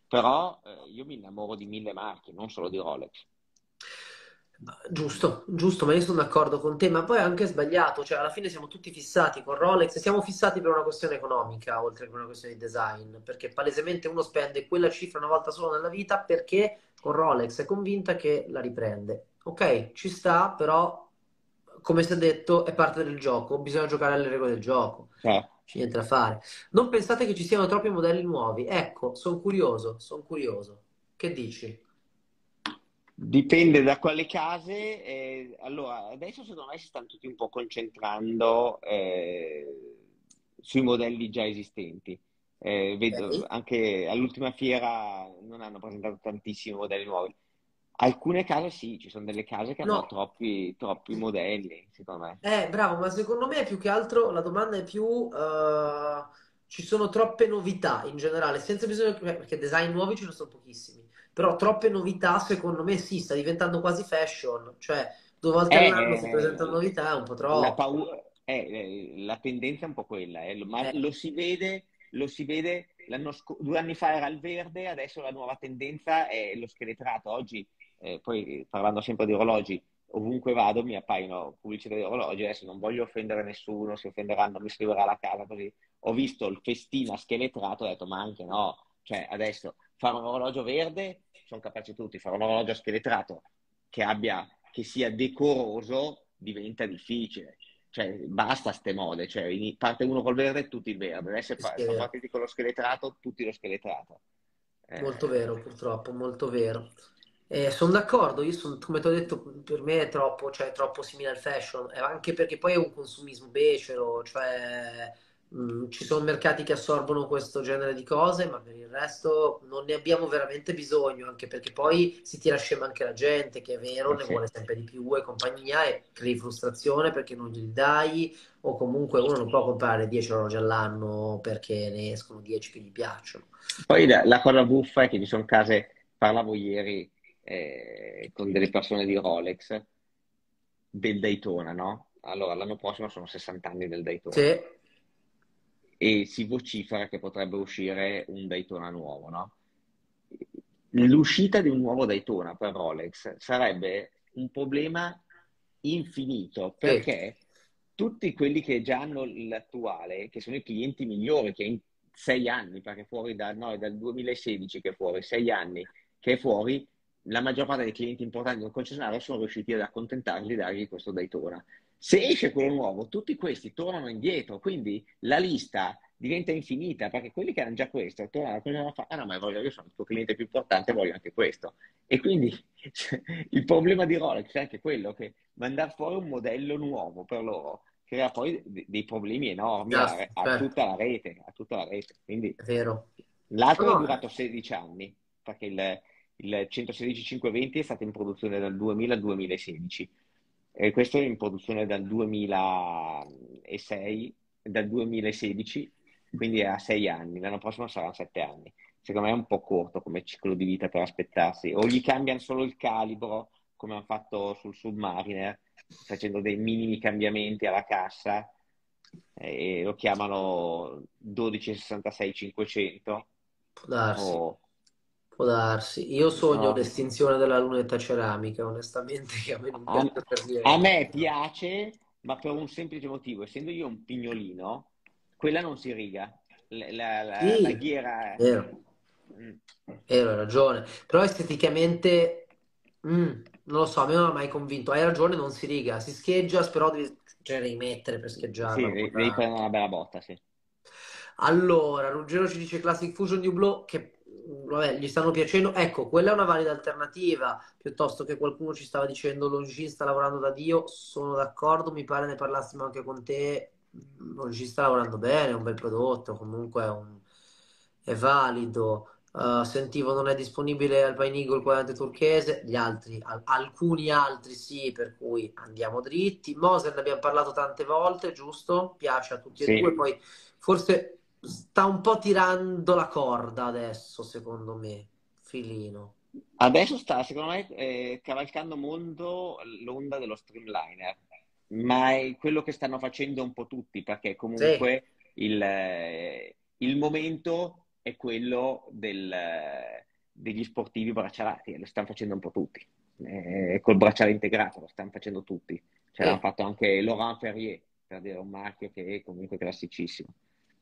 Però eh, io mi innamoro di mille marchi, non solo di Rolex. Giusto, giusto, ma io sono d'accordo con te, ma poi è anche sbagliato, cioè alla fine siamo tutti fissati con Rolex, e siamo fissati per una questione economica, oltre che per una questione di design, perché palesemente uno spende quella cifra una volta sola nella vita perché con Rolex è convinta che la riprende. Ok, ci sta, però, come si è detto, è parte del gioco, bisogna giocare alle regole del gioco, Cioè, c'è niente da fare. Non pensate che ci siano troppi modelli nuovi? Ecco, sono curioso, sono curioso. Che dici? Dipende da quale case. eh, allora, adesso secondo me si stanno tutti un po' concentrando eh, sui modelli già esistenti. Eh, vedo anche all'ultima fiera non hanno presentato tantissimi modelli nuovi. Alcune case sì, ci sono delle case che hanno No. troppi, troppi modelli, secondo me. Eh, bravo, ma secondo me più che altro la domanda è più eh, ci sono troppe novità in generale, senza bisogno, eh, perché design nuovi ce ne sono pochissimi, però troppe novità secondo me sì, sta diventando quasi fashion, cioè due volte all'anno si presentano Eh, novità, è un po' la troppo. paura, eh, eh, la tendenza è un po' quella, eh, lo- ma Eh, lo si vede, lo si vede l'anno sc- due anni fa era il verde, adesso la nuova tendenza è lo scheletrato. Oggi, eh, poi parlando sempre di orologi, ovunque vado mi appaiono pubblicità di orologi, adesso non voglio offendere nessuno, si offenderanno, mi scriverà la casa così. Ho visto il festina scheletrato, ho detto ma anche no, cioè adesso fare un orologio verde, sono capaci tutti, fare un orologio scheletrato che abbia, che sia decoroso diventa difficile. Cioè, basta ste mode, cioè, in- parte uno col verde, tutti il verde. Adesso sono partiti con lo scheletrato, tutti lo scheletrato. Molto Eh, vero, purtroppo, molto vero. Sono d'accordo, io son- come ti ho detto, per me è troppo, cioè, è troppo simile al fashion, eh, anche perché poi è un consumismo becero, cioè mh, ci sono mercati che assorbono questo genere di cose, ma per il resto non ne abbiamo veramente bisogno, anche perché poi si tira scema anche la gente, che è vero, eh ne vuole sempre di più e compagnia, e crei frustrazione perché non glieli dai, o comunque uno non può comprare 10 orologi all'anno perché ne escono 10 che gli piacciono. Poi la, la cosa buffa è che ci sono case, parlavo ieri eh, con delle persone di Rolex, del Daytona, no? Allora, l'anno prossimo sono 60 anni del Daytona. Sì, e si vocifera che potrebbe uscire un Daytona nuovo, no? L'uscita di un nuovo Daytona per Rolex sarebbe un problema infinito sì. perché tutti quelli che già hanno l'attuale, che sono i clienti migliori, che in sei anni, perché fuori da, no, è dal 2016 che è fuori, sei anni che è fuori, la maggior parte dei clienti importanti del concessionario sono riusciti ad accontentarli e dargli questo Daytona. Se esce quello nuovo, tutti questi tornano indietro, quindi la lista diventa infinita, perché quelli che hanno già questo tornano a fare, ah no, ma voglio, io sono il tuo cliente più importante, voglio anche questo. E quindi cioè, il problema di Rolex è anche quello che mandare fuori un modello nuovo per loro crea poi de- dei problemi enormi re- Certo, a certo, tutta la rete, a tutta la rete. Quindi l'altro è durato 16 anni, perché il, il 116-520 è stato in produzione dal 2000 al 2016 e questo è in produzione dal 2006, dal 2016, quindi è a 6 anni, l'anno prossimo saranno 7 anni. Secondo me è un po' corto come ciclo di vita per aspettarsi, o gli cambiano solo il calibro, come hanno fatto sul Submariner, facendo dei minimi cambiamenti alla cassa, e lo chiamano 1266-500, può darsi. o, Può darsi. Io sogno no. l'estinzione della lunetta ceramica, onestamente, che a me non piace per niente. A me piace, ma per un semplice motivo. Essendo io un pignolino, quella non si riga. La, la, la, sì, la ghiera... Vero. Mm. Vero, hai ragione. Però esteticamente... Mm, non lo so, a me non ha mai convinto. Hai ragione, non si riga. Si scheggia, però devi cioè, rimettere per scheggiarla. Sì, devi prendere una bella botta, sì. Allora, Ruggero ci dice Classic Fusion New Blow che vabbè, gli stanno piacendo. Ecco, quella è una valida alternativa, piuttosto che qualcuno ci stava dicendo Longin sta lavorando da Dio, sono d'accordo, mi pare ne parlassimo anche con te. Longin sta lavorando bene, è un bel prodotto, comunque è, un... è valido. Uh, sentivo non è disponibile al Pine Eagle 40 turchese, gli altri, al- alcuni altri sì, per cui andiamo dritti. Moser ne abbiamo parlato tante volte, giusto? Piace a tutti sì. e due, poi forse sta un po' tirando la corda adesso, secondo me, Filino. Adesso sta, secondo me, eh, cavalcando molto l'onda dello streamliner, ma è quello che stanno facendo un po' tutti, perché comunque sì. il, eh, il, momento è quello del, degli sportivi braccialati, lo stanno facendo un po' tutti. Eh, col bracciale integrato lo stanno facendo tutti. Ce l'hanno fatto anche Laurent Ferrier, per dire un marchio che è comunque classicissimo.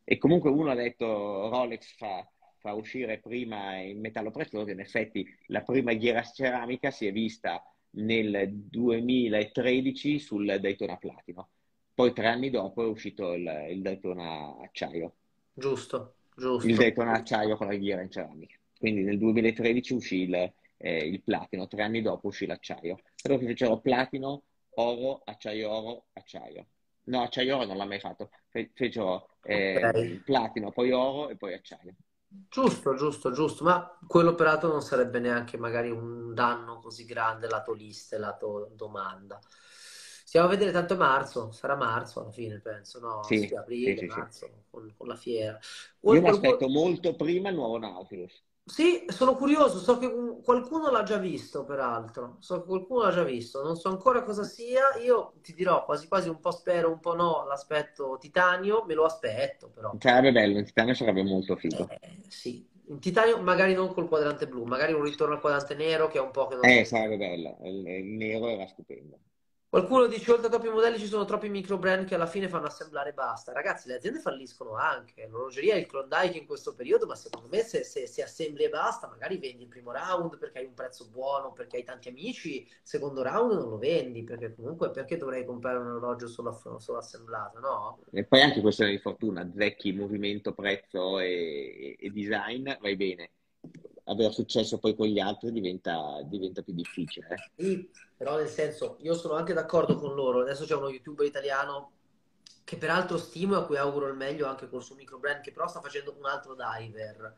E comunque uno ha detto Rolex fa, fa uscire prima in metallo prezioso, in effetti la prima ghiera ceramica si è vista nel 2013 sul Daytona Platino, poi tre anni dopo è uscito il, il Daytona Acciaio. Giusto, giusto. Il Daytona Acciaio con la ghiera in ceramica. Quindi nel 2013 uscì il, eh, il platino, tre anni dopo uscì l'acciaio. Però fecero platino, oro, acciaio, oro, acciaio. No, acciaio oro non l'ha mai fatto, Fe- fecero eh, okay. platino, poi oro e poi acciaio. Giusto, giusto, giusto, ma quello peraltro non sarebbe neanche magari un danno così grande lato liste, lato domanda. Stiamo a vedere tanto marzo, sarà marzo alla fine, penso, no? Sì, aprile, sì, marzo, sì. Con, con, la fiera. Io mi aspetto molto prima il nuovo Nautilus. Sì, sono curioso, so che qualcuno l'ha già visto, peraltro. So che qualcuno l'ha già visto, non so ancora cosa sia. Io ti dirò quasi quasi un po' spero, un po' no, l'aspetto titanio, me lo aspetto però. Sarebbe bello, in titanio sarebbe molto figo. Eh, sì, in titanio magari non col quadrante blu, magari un ritorno al quadrante nero che è un po' che non... Eh, sarebbe bello, il, il nero era stupendo. Qualcuno dice oltre a troppi modelli ci sono troppi micro brand che alla fine fanno assemblare e basta. Ragazzi, le aziende falliscono anche. L'orologeria è il Klondike in questo periodo, ma secondo me se, se, se, assembli e basta, magari vendi il primo round perché hai un prezzo buono, perché hai tanti amici, secondo round non lo vendi, perché comunque perché dovrei comprare un orologio solo, solo assemblato, no? E poi anche questione di fortuna, zecchi movimento, prezzo e, e design, vai bene avere successo poi con gli altri diventa, diventa più difficile. Eh. Sì, però nel senso, io sono anche d'accordo con loro. Adesso c'è uno youtuber italiano che peraltro stimo e a cui auguro il meglio anche col suo micro brand, che però sta facendo un altro diver.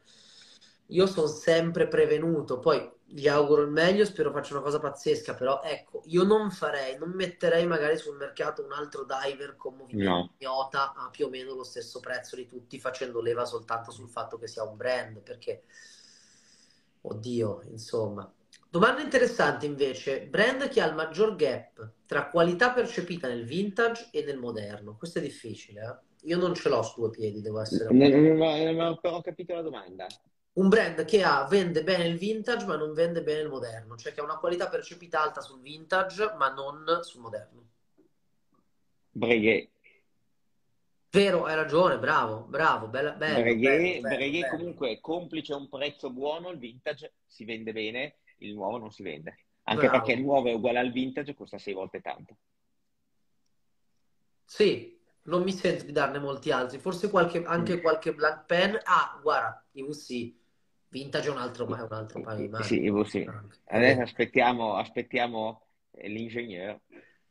Io sono sempre prevenuto, poi gli auguro il meglio, spero faccia una cosa pazzesca, però ecco, io non farei, non metterei magari sul mercato un altro diver con movimento no. a più o meno lo stesso prezzo di tutti, facendo leva soltanto sul fatto che sia un brand, perché Oddio, insomma. Domanda interessante invece, brand che ha il maggior gap tra qualità percepita nel vintage e nel moderno. Questo è difficile, eh? Io non ce l'ho su due piedi, devo essere. Non, non, non, ho capito la domanda. Un brand che ha, vende bene il vintage ma non vende bene il moderno, cioè che ha una qualità percepita alta sul vintage ma non sul moderno. Breguet. Vero, hai ragione, bravo, bravo, bella, bello, Breguet, bello, Breguet bello. comunque complice un prezzo buono, il vintage si vende bene, il nuovo non si vende. Anche bravo. perché il nuovo è uguale al vintage, costa sei volte tanto. Sì, non mi sento di darne molti altri, forse qualche, anche mm. qualche blank pen. Ah, guarda, IVC, vintage è un altro, è un altro paio di mani. Sì, IVC. Adesso aspettiamo, aspettiamo l'ingegnere.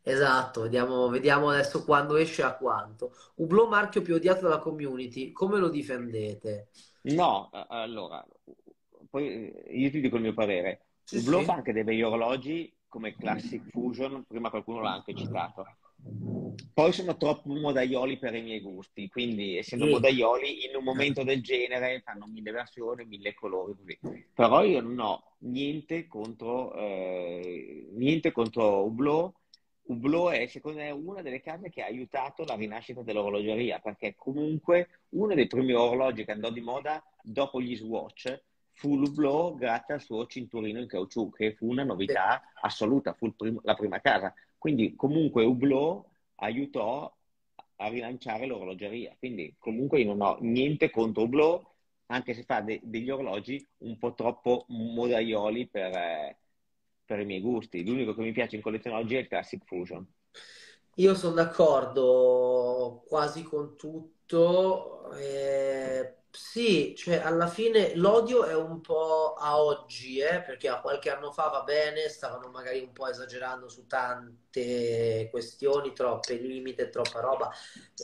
Esatto, vediamo, vediamo adesso quando esce a quanto. Hublot marchio più odiato dalla community, come lo difendete? No, allora, poi io ti dico il mio parere. Sì, Hublot sì. fa anche dei bei orologi come Classic Fusion, prima qualcuno l'ha anche citato. Poi sono troppo modaioli per i miei gusti, quindi essendo sì. modaioli in un momento del genere fanno mille versioni, mille colori così. Però io non ho niente contro, eh, niente contro Hublot Hublot è secondo me una delle case che ha aiutato la rinascita dell'orologeria perché comunque uno dei primi orologi che andò di moda dopo gli Swatch fu l'Hublot grazie al suo cinturino in caucciù, che fu una novità assoluta, fu prim- la prima casa. Quindi comunque Hublot aiutò a rilanciare l'orologeria. Quindi comunque io non ho niente contro Hublot, anche se fa de- degli orologi un po' troppo modaioli per, eh, per i miei gusti. L'unico che mi piace in collezione oggi è il Classic Fusion. Io sono d'accordo quasi con tutto. Eh, sì, cioè alla fine l'odio è un po' a oggi, eh, perché a qualche anno fa va bene, stavano magari un po' esagerando su tante questioni, troppe limite, troppa roba.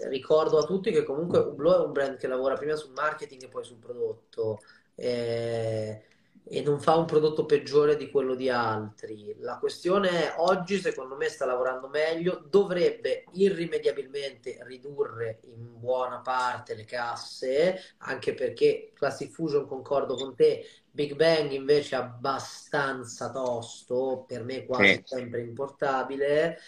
Ricordo a tutti che comunque Hublot è un brand che lavora prima sul marketing e poi sul prodotto. Eh, e non fa un prodotto peggiore di quello di altri. La questione è oggi, secondo me, sta lavorando meglio, dovrebbe irrimediabilmente ridurre in buona parte le casse, anche perché Classic Fusion, concordo con te, Big Bang invece è abbastanza tosto, per me quasi Sì. sempre importabile.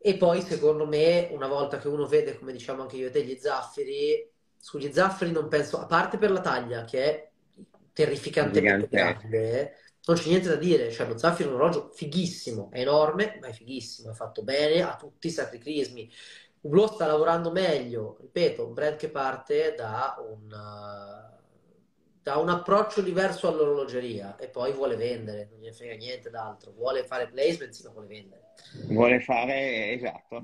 E poi, secondo me, una volta che uno vede, come diciamo anche io e te, gli zaffiri, sugli zaffiri non penso, a parte per la taglia, che è terrificantemente Gigantesco. grande, non c'è niente da dire, cioè lo zaffiro è un orologio fighissimo, è enorme, ma è fighissimo, è fatto bene a tutti i sacri crismi. Hublot sta lavorando meglio, ripeto, un brand che parte da un, uh, da un approccio diverso all'orologeria e poi vuole vendere, non gli frega niente d'altro, vuole fare placement, sì, ma vuole vendere. Vuole fare, esatto.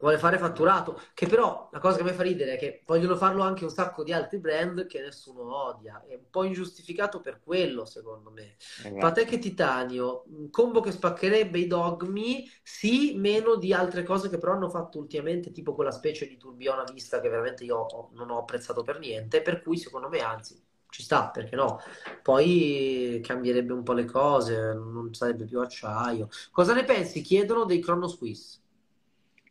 Vuole fare fatturato, che però la cosa che mi fa ridere è che vogliono farlo anche un sacco di altri brand che nessuno odia. È un po' ingiustificato per quello, secondo me. esatto. Patek e Titanio, un combo che spaccherebbe i dogmi, sì, meno di altre cose che però hanno fatto ultimamente, tipo quella specie di tourbillon a vista che veramente io non ho apprezzato per niente, per cui secondo me anzi ci sta, perché no? Poi cambierebbe un po' le cose, non sarebbe più acciaio. Cosa ne pensi? Chiedono dei Chrono Swiss.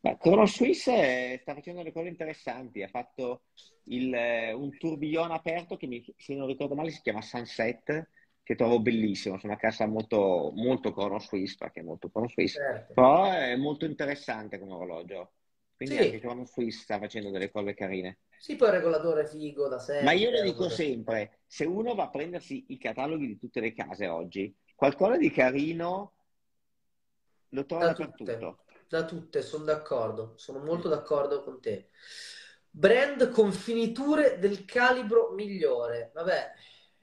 Ma Chrono Swiss eh, sta facendo delle cose interessanti. Ha fatto il, eh, un tourbillon aperto che, mi- se non ricordo male, si chiama Sunset, che trovo bellissimo. È una casa molto, molto Chrono Swiss, perché è molto Chrono Swiss, Certo. però è molto interessante come orologio. Quindi Sì. anche Chrono Swiss sta facendo delle cose carine. Sì, poi il regolatore figo da Ma io lo sempre. dico sempre, se uno va a prendersi i cataloghi di tutte le case oggi, qualcosa di carino lo trova Da dappertutto. Da tutte, sono d'accordo, sono molto d'accordo con te. Brand con finiture del calibro migliore. Vabbè,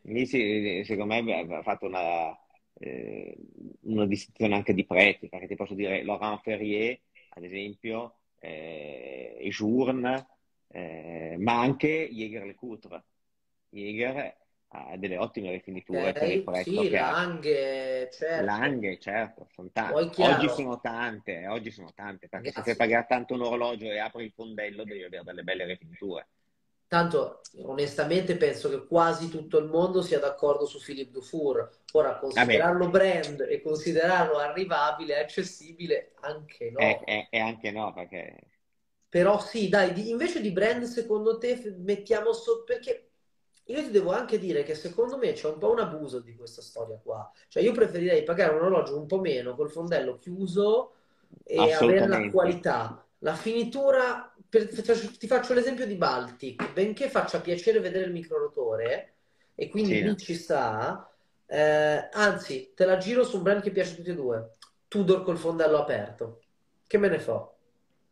Lì sì, secondo me aveva fatto una, eh, una distinzione anche di prezzi, perché ti posso dire Laurent Ferrier, ad esempio, eh, Journe, eh, ma anche Jaeger LeCoultre. Jaeger ha delle ottime rifiniture per il sì, che. Langhe, certo. Langhe, certo, sono tante. Oggi sono tante, eh, oggi sono tante, perché se fai pagare tanto un orologio e apri il fondello devi avere delle belle rifiniture. tanto onestamente penso che quasi tutto il mondo sia d'accordo su Philippe Dufour. Ora, considerarlo brand e considerarlo arrivabile, accessibile, anche e, no. e- e anche no, perché Però sì, dai, di- invece di brand, secondo te, mettiamo sotto... Perché io ti devo anche dire che secondo me c'è un po' un abuso di questa storia qua. Cioè io preferirei pagare un orologio un po' meno, col fondello chiuso e avere la qualità. La finitura, per- ti faccio l'esempio di Baltic, benché faccia piacere vedere il microrotore, e quindi lì ci sta, eh, anzi, te la giro su un brand che piace a tutti e due, Tudor col fondello aperto. Che me ne fa?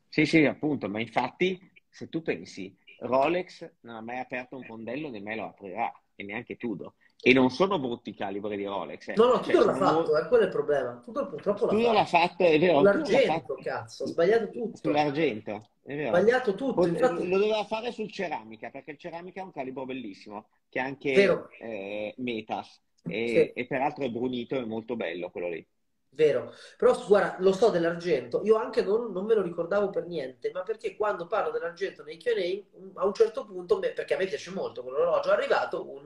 Sì, sì, appunto, ma infatti se tu pensi, Rolex non ha mai aperto un fondello, nemmeno lo aprirà, e neanche Tudor. E non sono brutti i calibri di Rolex, eh. No, no, Cioè, Tudor l'ha sono mo- fatto, eh, quello è il problema. Tudor purtroppo l'ha Tudor l'ha fatto. fatto, è vero, Sull'argento, fatto cazzo, ho sbagliato tutto. sull'argento, è vero. Sbagliato tutto, infatti, Lo doveva fare sul ceramica, perché il ceramica è un calibro bellissimo, che ha anche eh, Metas, sì, e, e peraltro è brunito, è molto bello quello lì. Vero. Però guarda, lo so dell'argento, io anche non, non me lo ricordavo per niente, ma perché quando parlo dell'argento nei Q&A, a un certo punto, me- perché a me piace molto quell'orologio, è arrivato un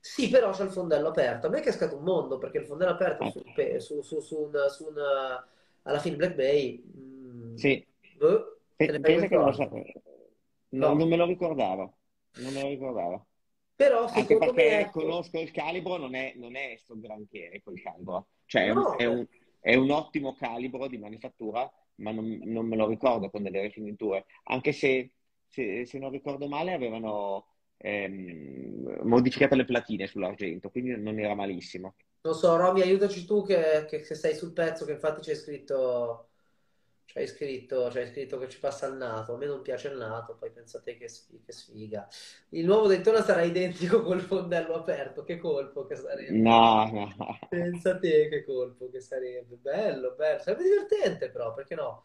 sì, però c'è il fondello aperto. A me è cascato un mondo, perché il fondello aperto su, su, su, su un, su un, alla fine Black Bay, mm, Sì, boh, pensa che non lo sapevo, no, No. non me lo ricordavo, non me lo ricordavo. Però Anche secondo me, perché ecco, conosco il calibro, non è, non è sto granché quel calibro. Cioè, no, è un- è un ottimo calibro di manifattura, ma non, non me lo ricordo con delle rifiniture. Anche se, se, se non ricordo male, avevano ehm, modificato le platine sull'argento, quindi non era malissimo. Non so, Romy, aiutaci tu che, che, che sei sul pezzo, che infatti c'è scritto, c'hai scritto, c'hai scritto che ci passa il nato. A me non piace il nato, poi pensate che, sfiga, che sfiga. Il nuovo Daytona sarà identico col fondello aperto, che colpo che sarebbe. No, no. Pensate che colpo che sarebbe. Bello, bello. Sarebbe divertente però, perché no?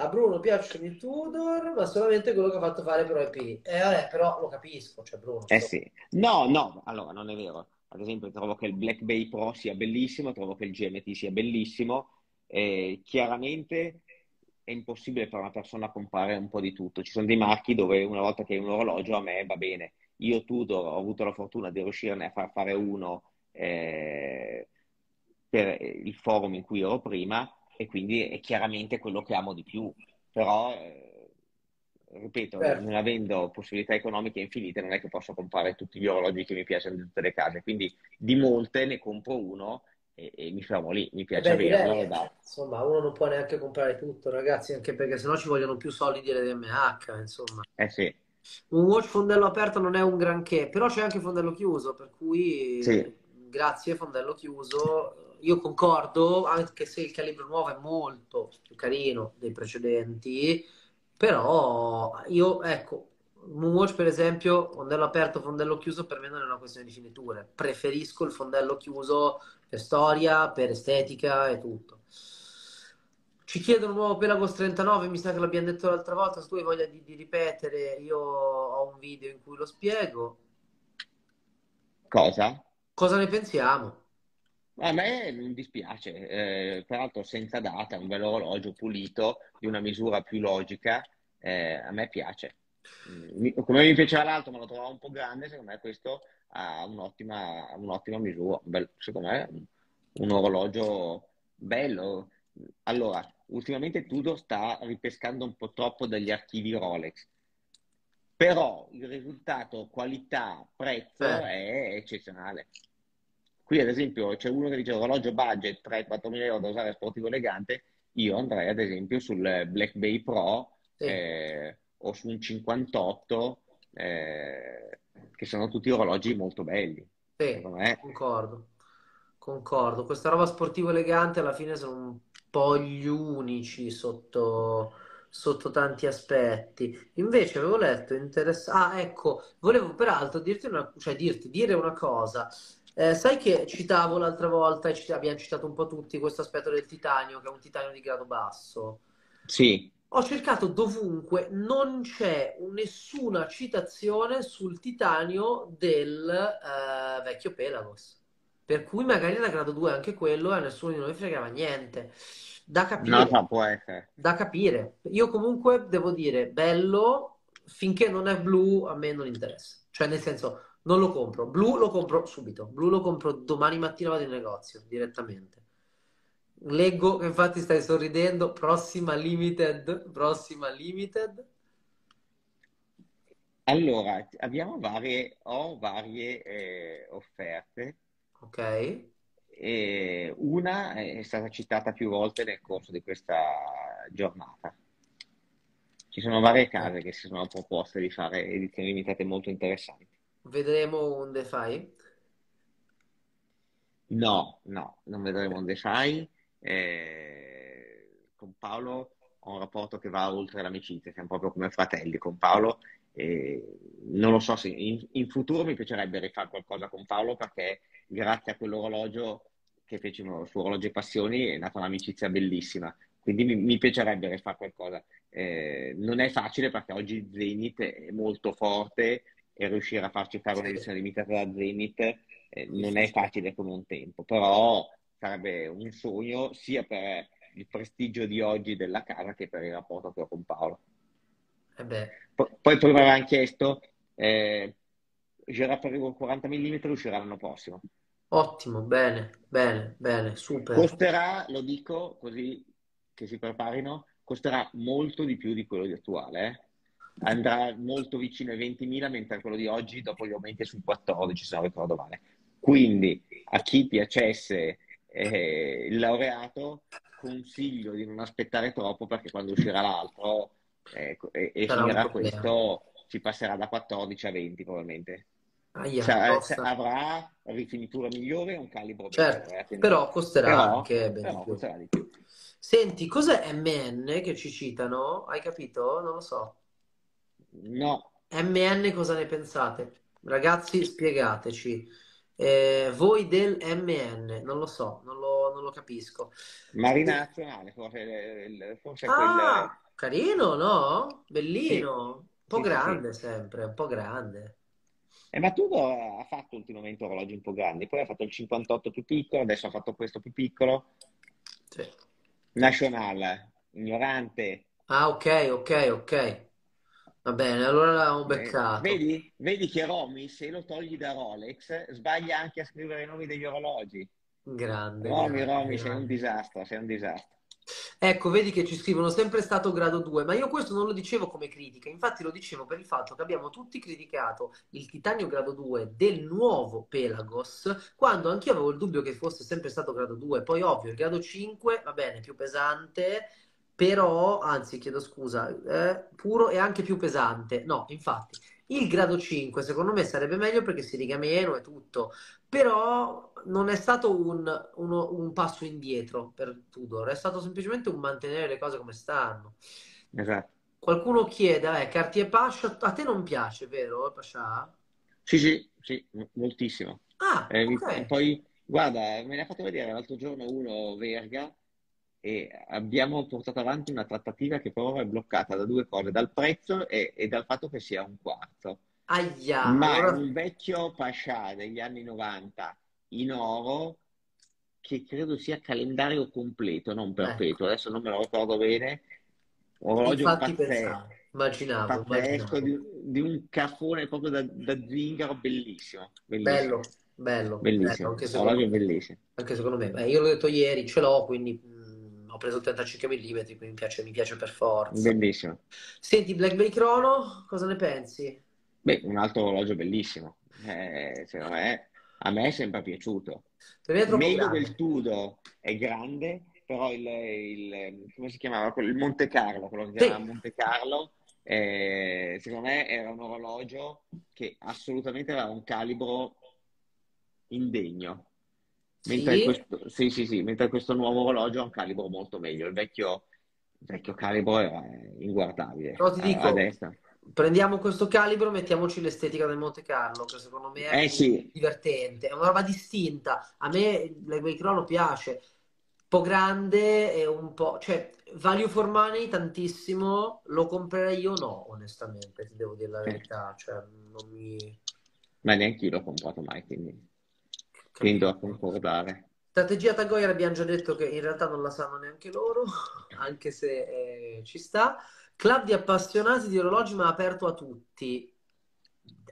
A Bruno piacciono i Tudor, ma solamente quello che ha fatto fare però EP. Eh, vabbè, però lo capisco, cioè Bruno. Eh sì. No, no, allora non è vero. Ad esempio, trovo che il Black Bay Pro sia bellissimo, trovo che il GMT sia bellissimo. Eh, chiaramente è impossibile per una persona comprare un po' di tutto. Ci sono dei marchi dove una volta che hai un orologio a me va bene. Io Tudor ho avuto la fortuna di riuscirne a far fare uno eh, per il forum in cui ero prima e quindi è chiaramente quello che amo di più. Però, eh, ripeto, certo. non avendo possibilità economiche infinite, non è che posso comprare tutti gli orologi che mi piacciono di tutte le case. Quindi di molte ne compro uno e, e mi fermo lì, mi piace Beh, averlo. Da... Insomma, uno non può neanche comprare tutto, ragazzi, anche perché sennò ci vogliono più soldi di LDMH, insomma. Eh sì. Un watch fondello aperto non è un granché, però c'è anche fondello chiuso, per cui sì. grazie fondello chiuso io concordo, anche se il calibro nuovo è molto più carino dei precedenti, però io, ecco, Moonwatch per esempio, fondello aperto, fondello chiuso, per me non è una questione di finiture. Preferisco il fondello chiuso per storia, per estetica e tutto. Ci chiedono un nuovo Pelagos 39, mi sa che l'abbiamo detto l'altra volta, se tu hai voglia di, di ripetere, io ho un video in cui lo spiego. Cosa? Cosa ne pensiamo? A me non dispiace, eh, peraltro senza data, un bel orologio pulito, di una misura più logica, eh, a me piace. Come mi piaceva l'altro, ma lo trovavo un po' grande, secondo me questo ha un'ottima, un'ottima misura. Bel, secondo me un, un orologio bello. Allora, ultimamente Tudor sta ripescando un po' troppo dagli archivi Rolex, però il risultato qualità-prezzo eh. è eccezionale. Qui, ad esempio, c'è uno che dice orologio budget 3-4 mila euro da usare sportivo elegante. Io andrei, ad esempio, sul Black Bay Pro sì. eh, o su un 58, eh, che sono tutti orologi molto belli. Sì, concordo. Concordo. Questa roba sportivo elegante alla fine sono un po' gli unici sotto, sotto tanti aspetti. Invece avevo letto interessante. Ah, ecco, volevo peraltro dirti una, cioè dirti, dire una cosa. Eh, sai che citavo l'altra volta, e abbiamo citato un po' tutti questo aspetto del titanio, che è un titanio di grado basso. Sì. Ho cercato dovunque, non c'è nessuna citazione sul titanio del eh, vecchio Pelagos. Per cui magari era grado 2 anche quello e a nessuno di noi fregava niente. Da capire. No, no, può essere. Da capire. Io comunque devo dire, bello, finché non è blu a me non interessa. Cioè nel senso, non lo compro. Blu lo compro subito. Blu lo compro domani mattina vado in negozio direttamente. Leggo che infatti stai sorridendo. Prossima limited. Prossima limited. Allora, abbiamo varie, ho varie eh, offerte. Ok. E una è stata citata più volte nel corso di questa giornata. Ci sono varie case che si sono proposte di fare edizioni limitate molto interessanti. Vedremo un DeFi? No, no, non vedremo un DeFi. Eh, con Paolo ho un rapporto che va oltre l'amicizia, siamo proprio come fratelli con Paolo. Eh, non lo so se in, in, futuro mi piacerebbe rifare qualcosa con Paolo perché grazie a quell'orologio che fecimo su Orologi Passioni è nata un'amicizia bellissima. Quindi mi, mi piacerebbe rifare qualcosa. Eh, non è facile perché oggi Zenith è molto forte, e riuscire a farci fare un'edizione limitata da Zenith eh, non è facile come un tempo, però sarebbe un sogno sia per il prestigio di oggi della casa che per il rapporto che ho con Paolo. Eh P- poi prima avevano chiesto, eh, Giraffe 40 mm uscirà l'anno prossimo. Ottimo, bene, bene, bene, super. Costerà, lo dico così che si preparino, costerà molto di più di quello di attuale, eh? andrà molto vicino ai 20.000, mentre quello di oggi dopo gli aumenti è sui 14, se non ricordo male. Quindi a chi piacesse eh, il laureato, consiglio di non aspettare troppo perché quando uscirà l'altro eh, e, e finirà questo, ci passerà da 14 a 20 probabilmente. Aia, Cioè, se- avrà rifinitura migliore e un calibro Certo, migliore. eh, però costerà però- anche però costerà di più. Senti, cos'è MN che ci citano? Hai capito? Non lo so. No, MN cosa ne pensate? Ragazzi, spiegateci. Eh, voi del MN, non lo so, non lo, non lo capisco. Marina Nazionale, forse, il- forse Ah, carino, no? Bellino. Un po' Sì, sì, grande sempre, un po' grande. quel... Eh, ma tu ha fatto ultimamente orologi un po' grandi, poi ha fatto il 58 più piccolo, adesso ha fatto questo più piccolo. Sì. National, ignorante. Ah, ok, ok, ok. Va bene, allora l'abbiamo Eh, beccato. vedi, vedi che Romy, se lo togli da Rolex, sbaglia anche a scrivere i nomi degli orologi. Grande, Romy, grande, Romy, sei un disastro, sei un disastro. Ecco, vedi che ci scrivono sempre stato grado 2, ma io questo non lo dicevo come critica, infatti lo dicevo per il fatto che abbiamo tutti criticato il titanio grado 2 del nuovo Pelagos, quando anch'io avevo il dubbio che fosse sempre stato grado 2, poi ovvio il grado 5 va bene, più pesante, però, anzi chiedo scusa, eh, puro e anche più pesante, no, infatti il grado 5 secondo me sarebbe meglio perché si riga meno e tutto, però non è stato un, uno- un passo indietro per Tudor, è stato semplicemente un mantenere le cose come stanno. Esatto. Qualcuno chiede, eh, Cartier Pasha, a te non piace, vero, Pasha? Sì, sì, sì, moltissimo. Ah, Eh, mi- ok. poi, guarda, me ne ha fatto vedere l'altro giorno uno Verga e abbiamo portato avanti una trattativa che per ora è bloccata da due cose, dal prezzo e, e dal fatto che sia un quarto. Aia, Ma un vecchio Pasha degli anni 90 in oro che credo sia calendario completo, non ecco, perpetuo. Adesso non me lo ricordo bene. Orologio infatti pazzesco, pensavo, immaginavo, pazzesco immaginavo. di, di un cafone proprio da, da zingaro, bellissimo, Bello, bellissimo, bello, bello, bellissimo. anche secondo Orologio me. bellissimo. Anche secondo me. Beh, io l'ho detto ieri, ce l'ho, quindi ho preso il 35 mm, quindi mi piace, mi piace per forza. Bellissimo. Senti, Black Bay Chrono, cosa ne pensi? Beh, un altro orologio bellissimo. Eh, secondo me, a me è sempre piaciuto. Meglio del Tudo è grande, però il, il- come si chiamava? Il Monte Carlo, quello che si Sì, chiamava Monte Carlo, eh, secondo me era un orologio che assolutamente aveva un calibro indegno. Mentre sì, questo, sì, sì, sì, mentre questo nuovo orologio ha un calibro molto meglio. Il vecchio, il vecchio calibro era inguardabile. Però ti dico, prendiamo questo calibro, mettiamoci l'estetica del Monte Carlo, che secondo me è Eh divertente, è una roba distinta. A me Bay Chrono piace, un po' grande e un po'... cioè, value for money tantissimo, lo comprerei io no, onestamente, ti devo dire la sì. verità, cioè non mi... Ma neanche io l'ho comprato mai, quindi tendo a concordare. Strategia Tagoyer abbiamo già detto che in realtà non la sanno neanche loro, anche se eh, ci sta. Club di appassionati di orologi ma aperto a tutti.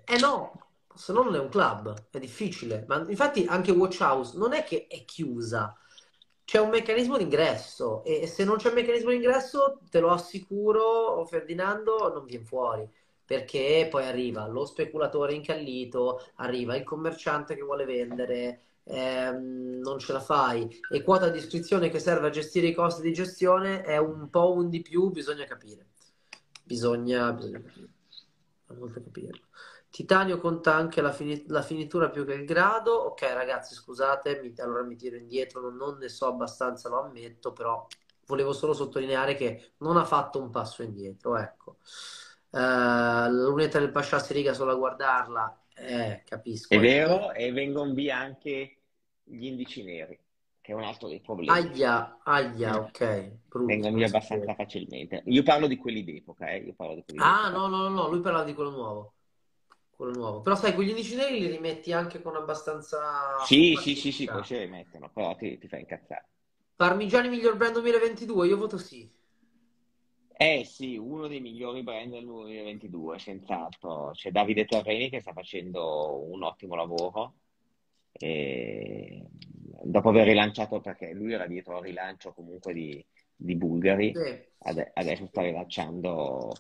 Eh no, se no non è un club, è difficile. Ma infatti anche Watch House non è che è chiusa, c'è un meccanismo d'ingresso e se non c'è un meccanismo d'ingresso, te lo assicuro, Ferdinando, non viene fuori. Perché poi arriva lo speculatore incallito, arriva il commerciante che vuole vendere, ehm, non ce la fai. E quota di iscrizione che serve a gestire i costi di gestione è un po' un di più, bisogna capire. Bisogna, bisogna capire. Titanio conta anche la, fini- la finitura più che il grado. Ok, ragazzi, scusate, mi- allora mi tiro indietro, non, non ne so abbastanza, lo ammetto, però volevo solo sottolineare che non ha fatto un passo indietro, ecco. Eh, la lunetta del Pascià si riga solo a guardarla, eh, capisco. È eh. vero, e vengono via anche gli indici neri, che è un altro dei problemi. Aia, aia, Mm. ok, brutto, Vengono via abbastanza facilmente. Io parlo di quelli d'epoca, eh, io parlo di quelli Ah, d'epoca. no, no, no, lui parlava di quello nuovo. Quello nuovo. Però sai, quegli indici neri li rimetti anche con abbastanza Sì, sì, sì, sì, poi si rimettono, però ti, ti fa incazzare. Parmigiani miglior brand 2022, io voto sì. Eh sì, uno dei migliori brand del 2022, senz'altro. C'è Davide Torreni che sta facendo un ottimo lavoro. E dopo aver rilanciato, perché lui era dietro al rilancio comunque di, di Bulgari, Sì. ade- adesso sta rilanciando.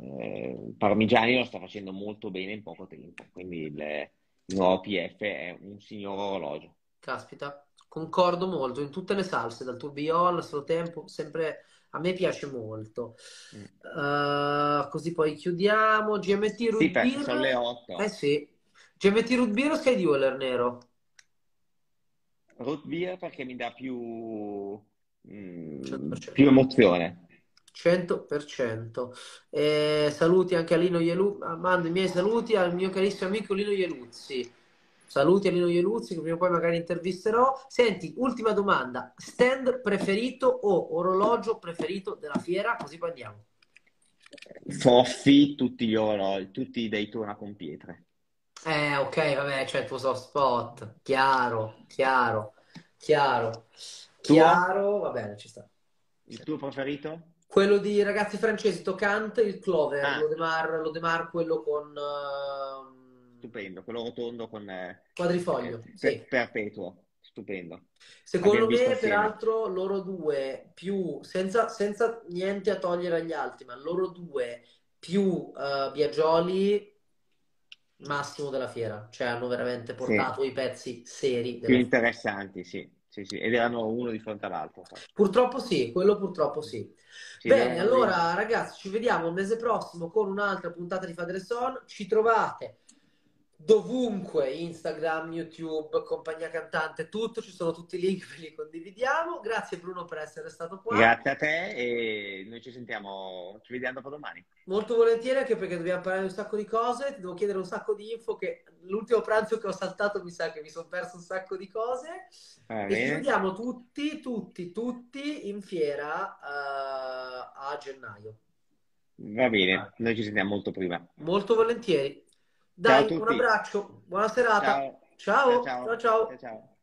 eh, Parmigiani lo sta facendo molto bene in poco tempo, quindi il, il nuovo PF è un signor orologio. Caspita, concordo molto in tutte le salse, dal tourbillon al suo tempo, sempre A me piace molto. Uh, così poi chiudiamo. GMT Root Sì, Beer. sono le 8. Eh sì. GMT Root Beer o Sky Dweller nero? Root beer perché mi dà più, mm, 100%. più emozione. 100%. Eh, saluti anche a Lino Ieluzzi, mando i miei saluti al mio carissimo amico Lino Ieluzzi. Saluti a Lino Ieluzzi, che prima o poi magari intervisterò. Senti, ultima domanda. Stand preferito o orologio preferito della fiera? Così poi andiamo. Foffi, tutti gli orologi, tutti i Daytona con pietre. Eh, ok, vabbè, c'è il tuo soft spot. Chiaro, chiaro, chiaro, Tuo? chiaro. Va bene, ci sta. Il tuo preferito? Quello di ragazzi francesi, Tocante, il Clover, Ah. l'Odemar, l'Odemar, quello con ehm, Stupendo, quello rotondo con eh, quadrifoglio. eh, Sì. per- perpetuo. Stupendo. Secondo Abbiamo me, peraltro, loro due più, senza, senza niente a togliere agli altri, ma loro due più eh, Biagioli, massimo della fiera. Cioè hanno veramente portato i pezzi seri Più interessanti, sì. Sì, sì. Ed erano uno di fronte all'altro. Purtroppo sì, quello purtroppo sì. Sì, Bene, erano allora ragazzi, ci vediamo il mese prossimo con un'altra puntata di Fadre Son. Ci trovate dovunque, Instagram, YouTube, compagnia cantante, tutto, ci sono tutti i link, ve li condividiamo. Grazie Bruno per essere stato qua. Grazie a te e noi ci sentiamo, ci vediamo dopo domani. Molto volentieri anche perché dobbiamo parlare di un sacco di cose, ti devo chiedere un sacco di info che l'ultimo pranzo che ho saltato mi sa che mi sono perso un sacco di cose. Va E ci vediamo tutti, tutti, tutti in fiera eh, a gennaio. Va bene, noi ci sentiamo molto prima. Molto volentieri. Dai, un abbraccio, buona serata. Ciao. Ciao, ciao. ciao, ciao. ciao. ciao.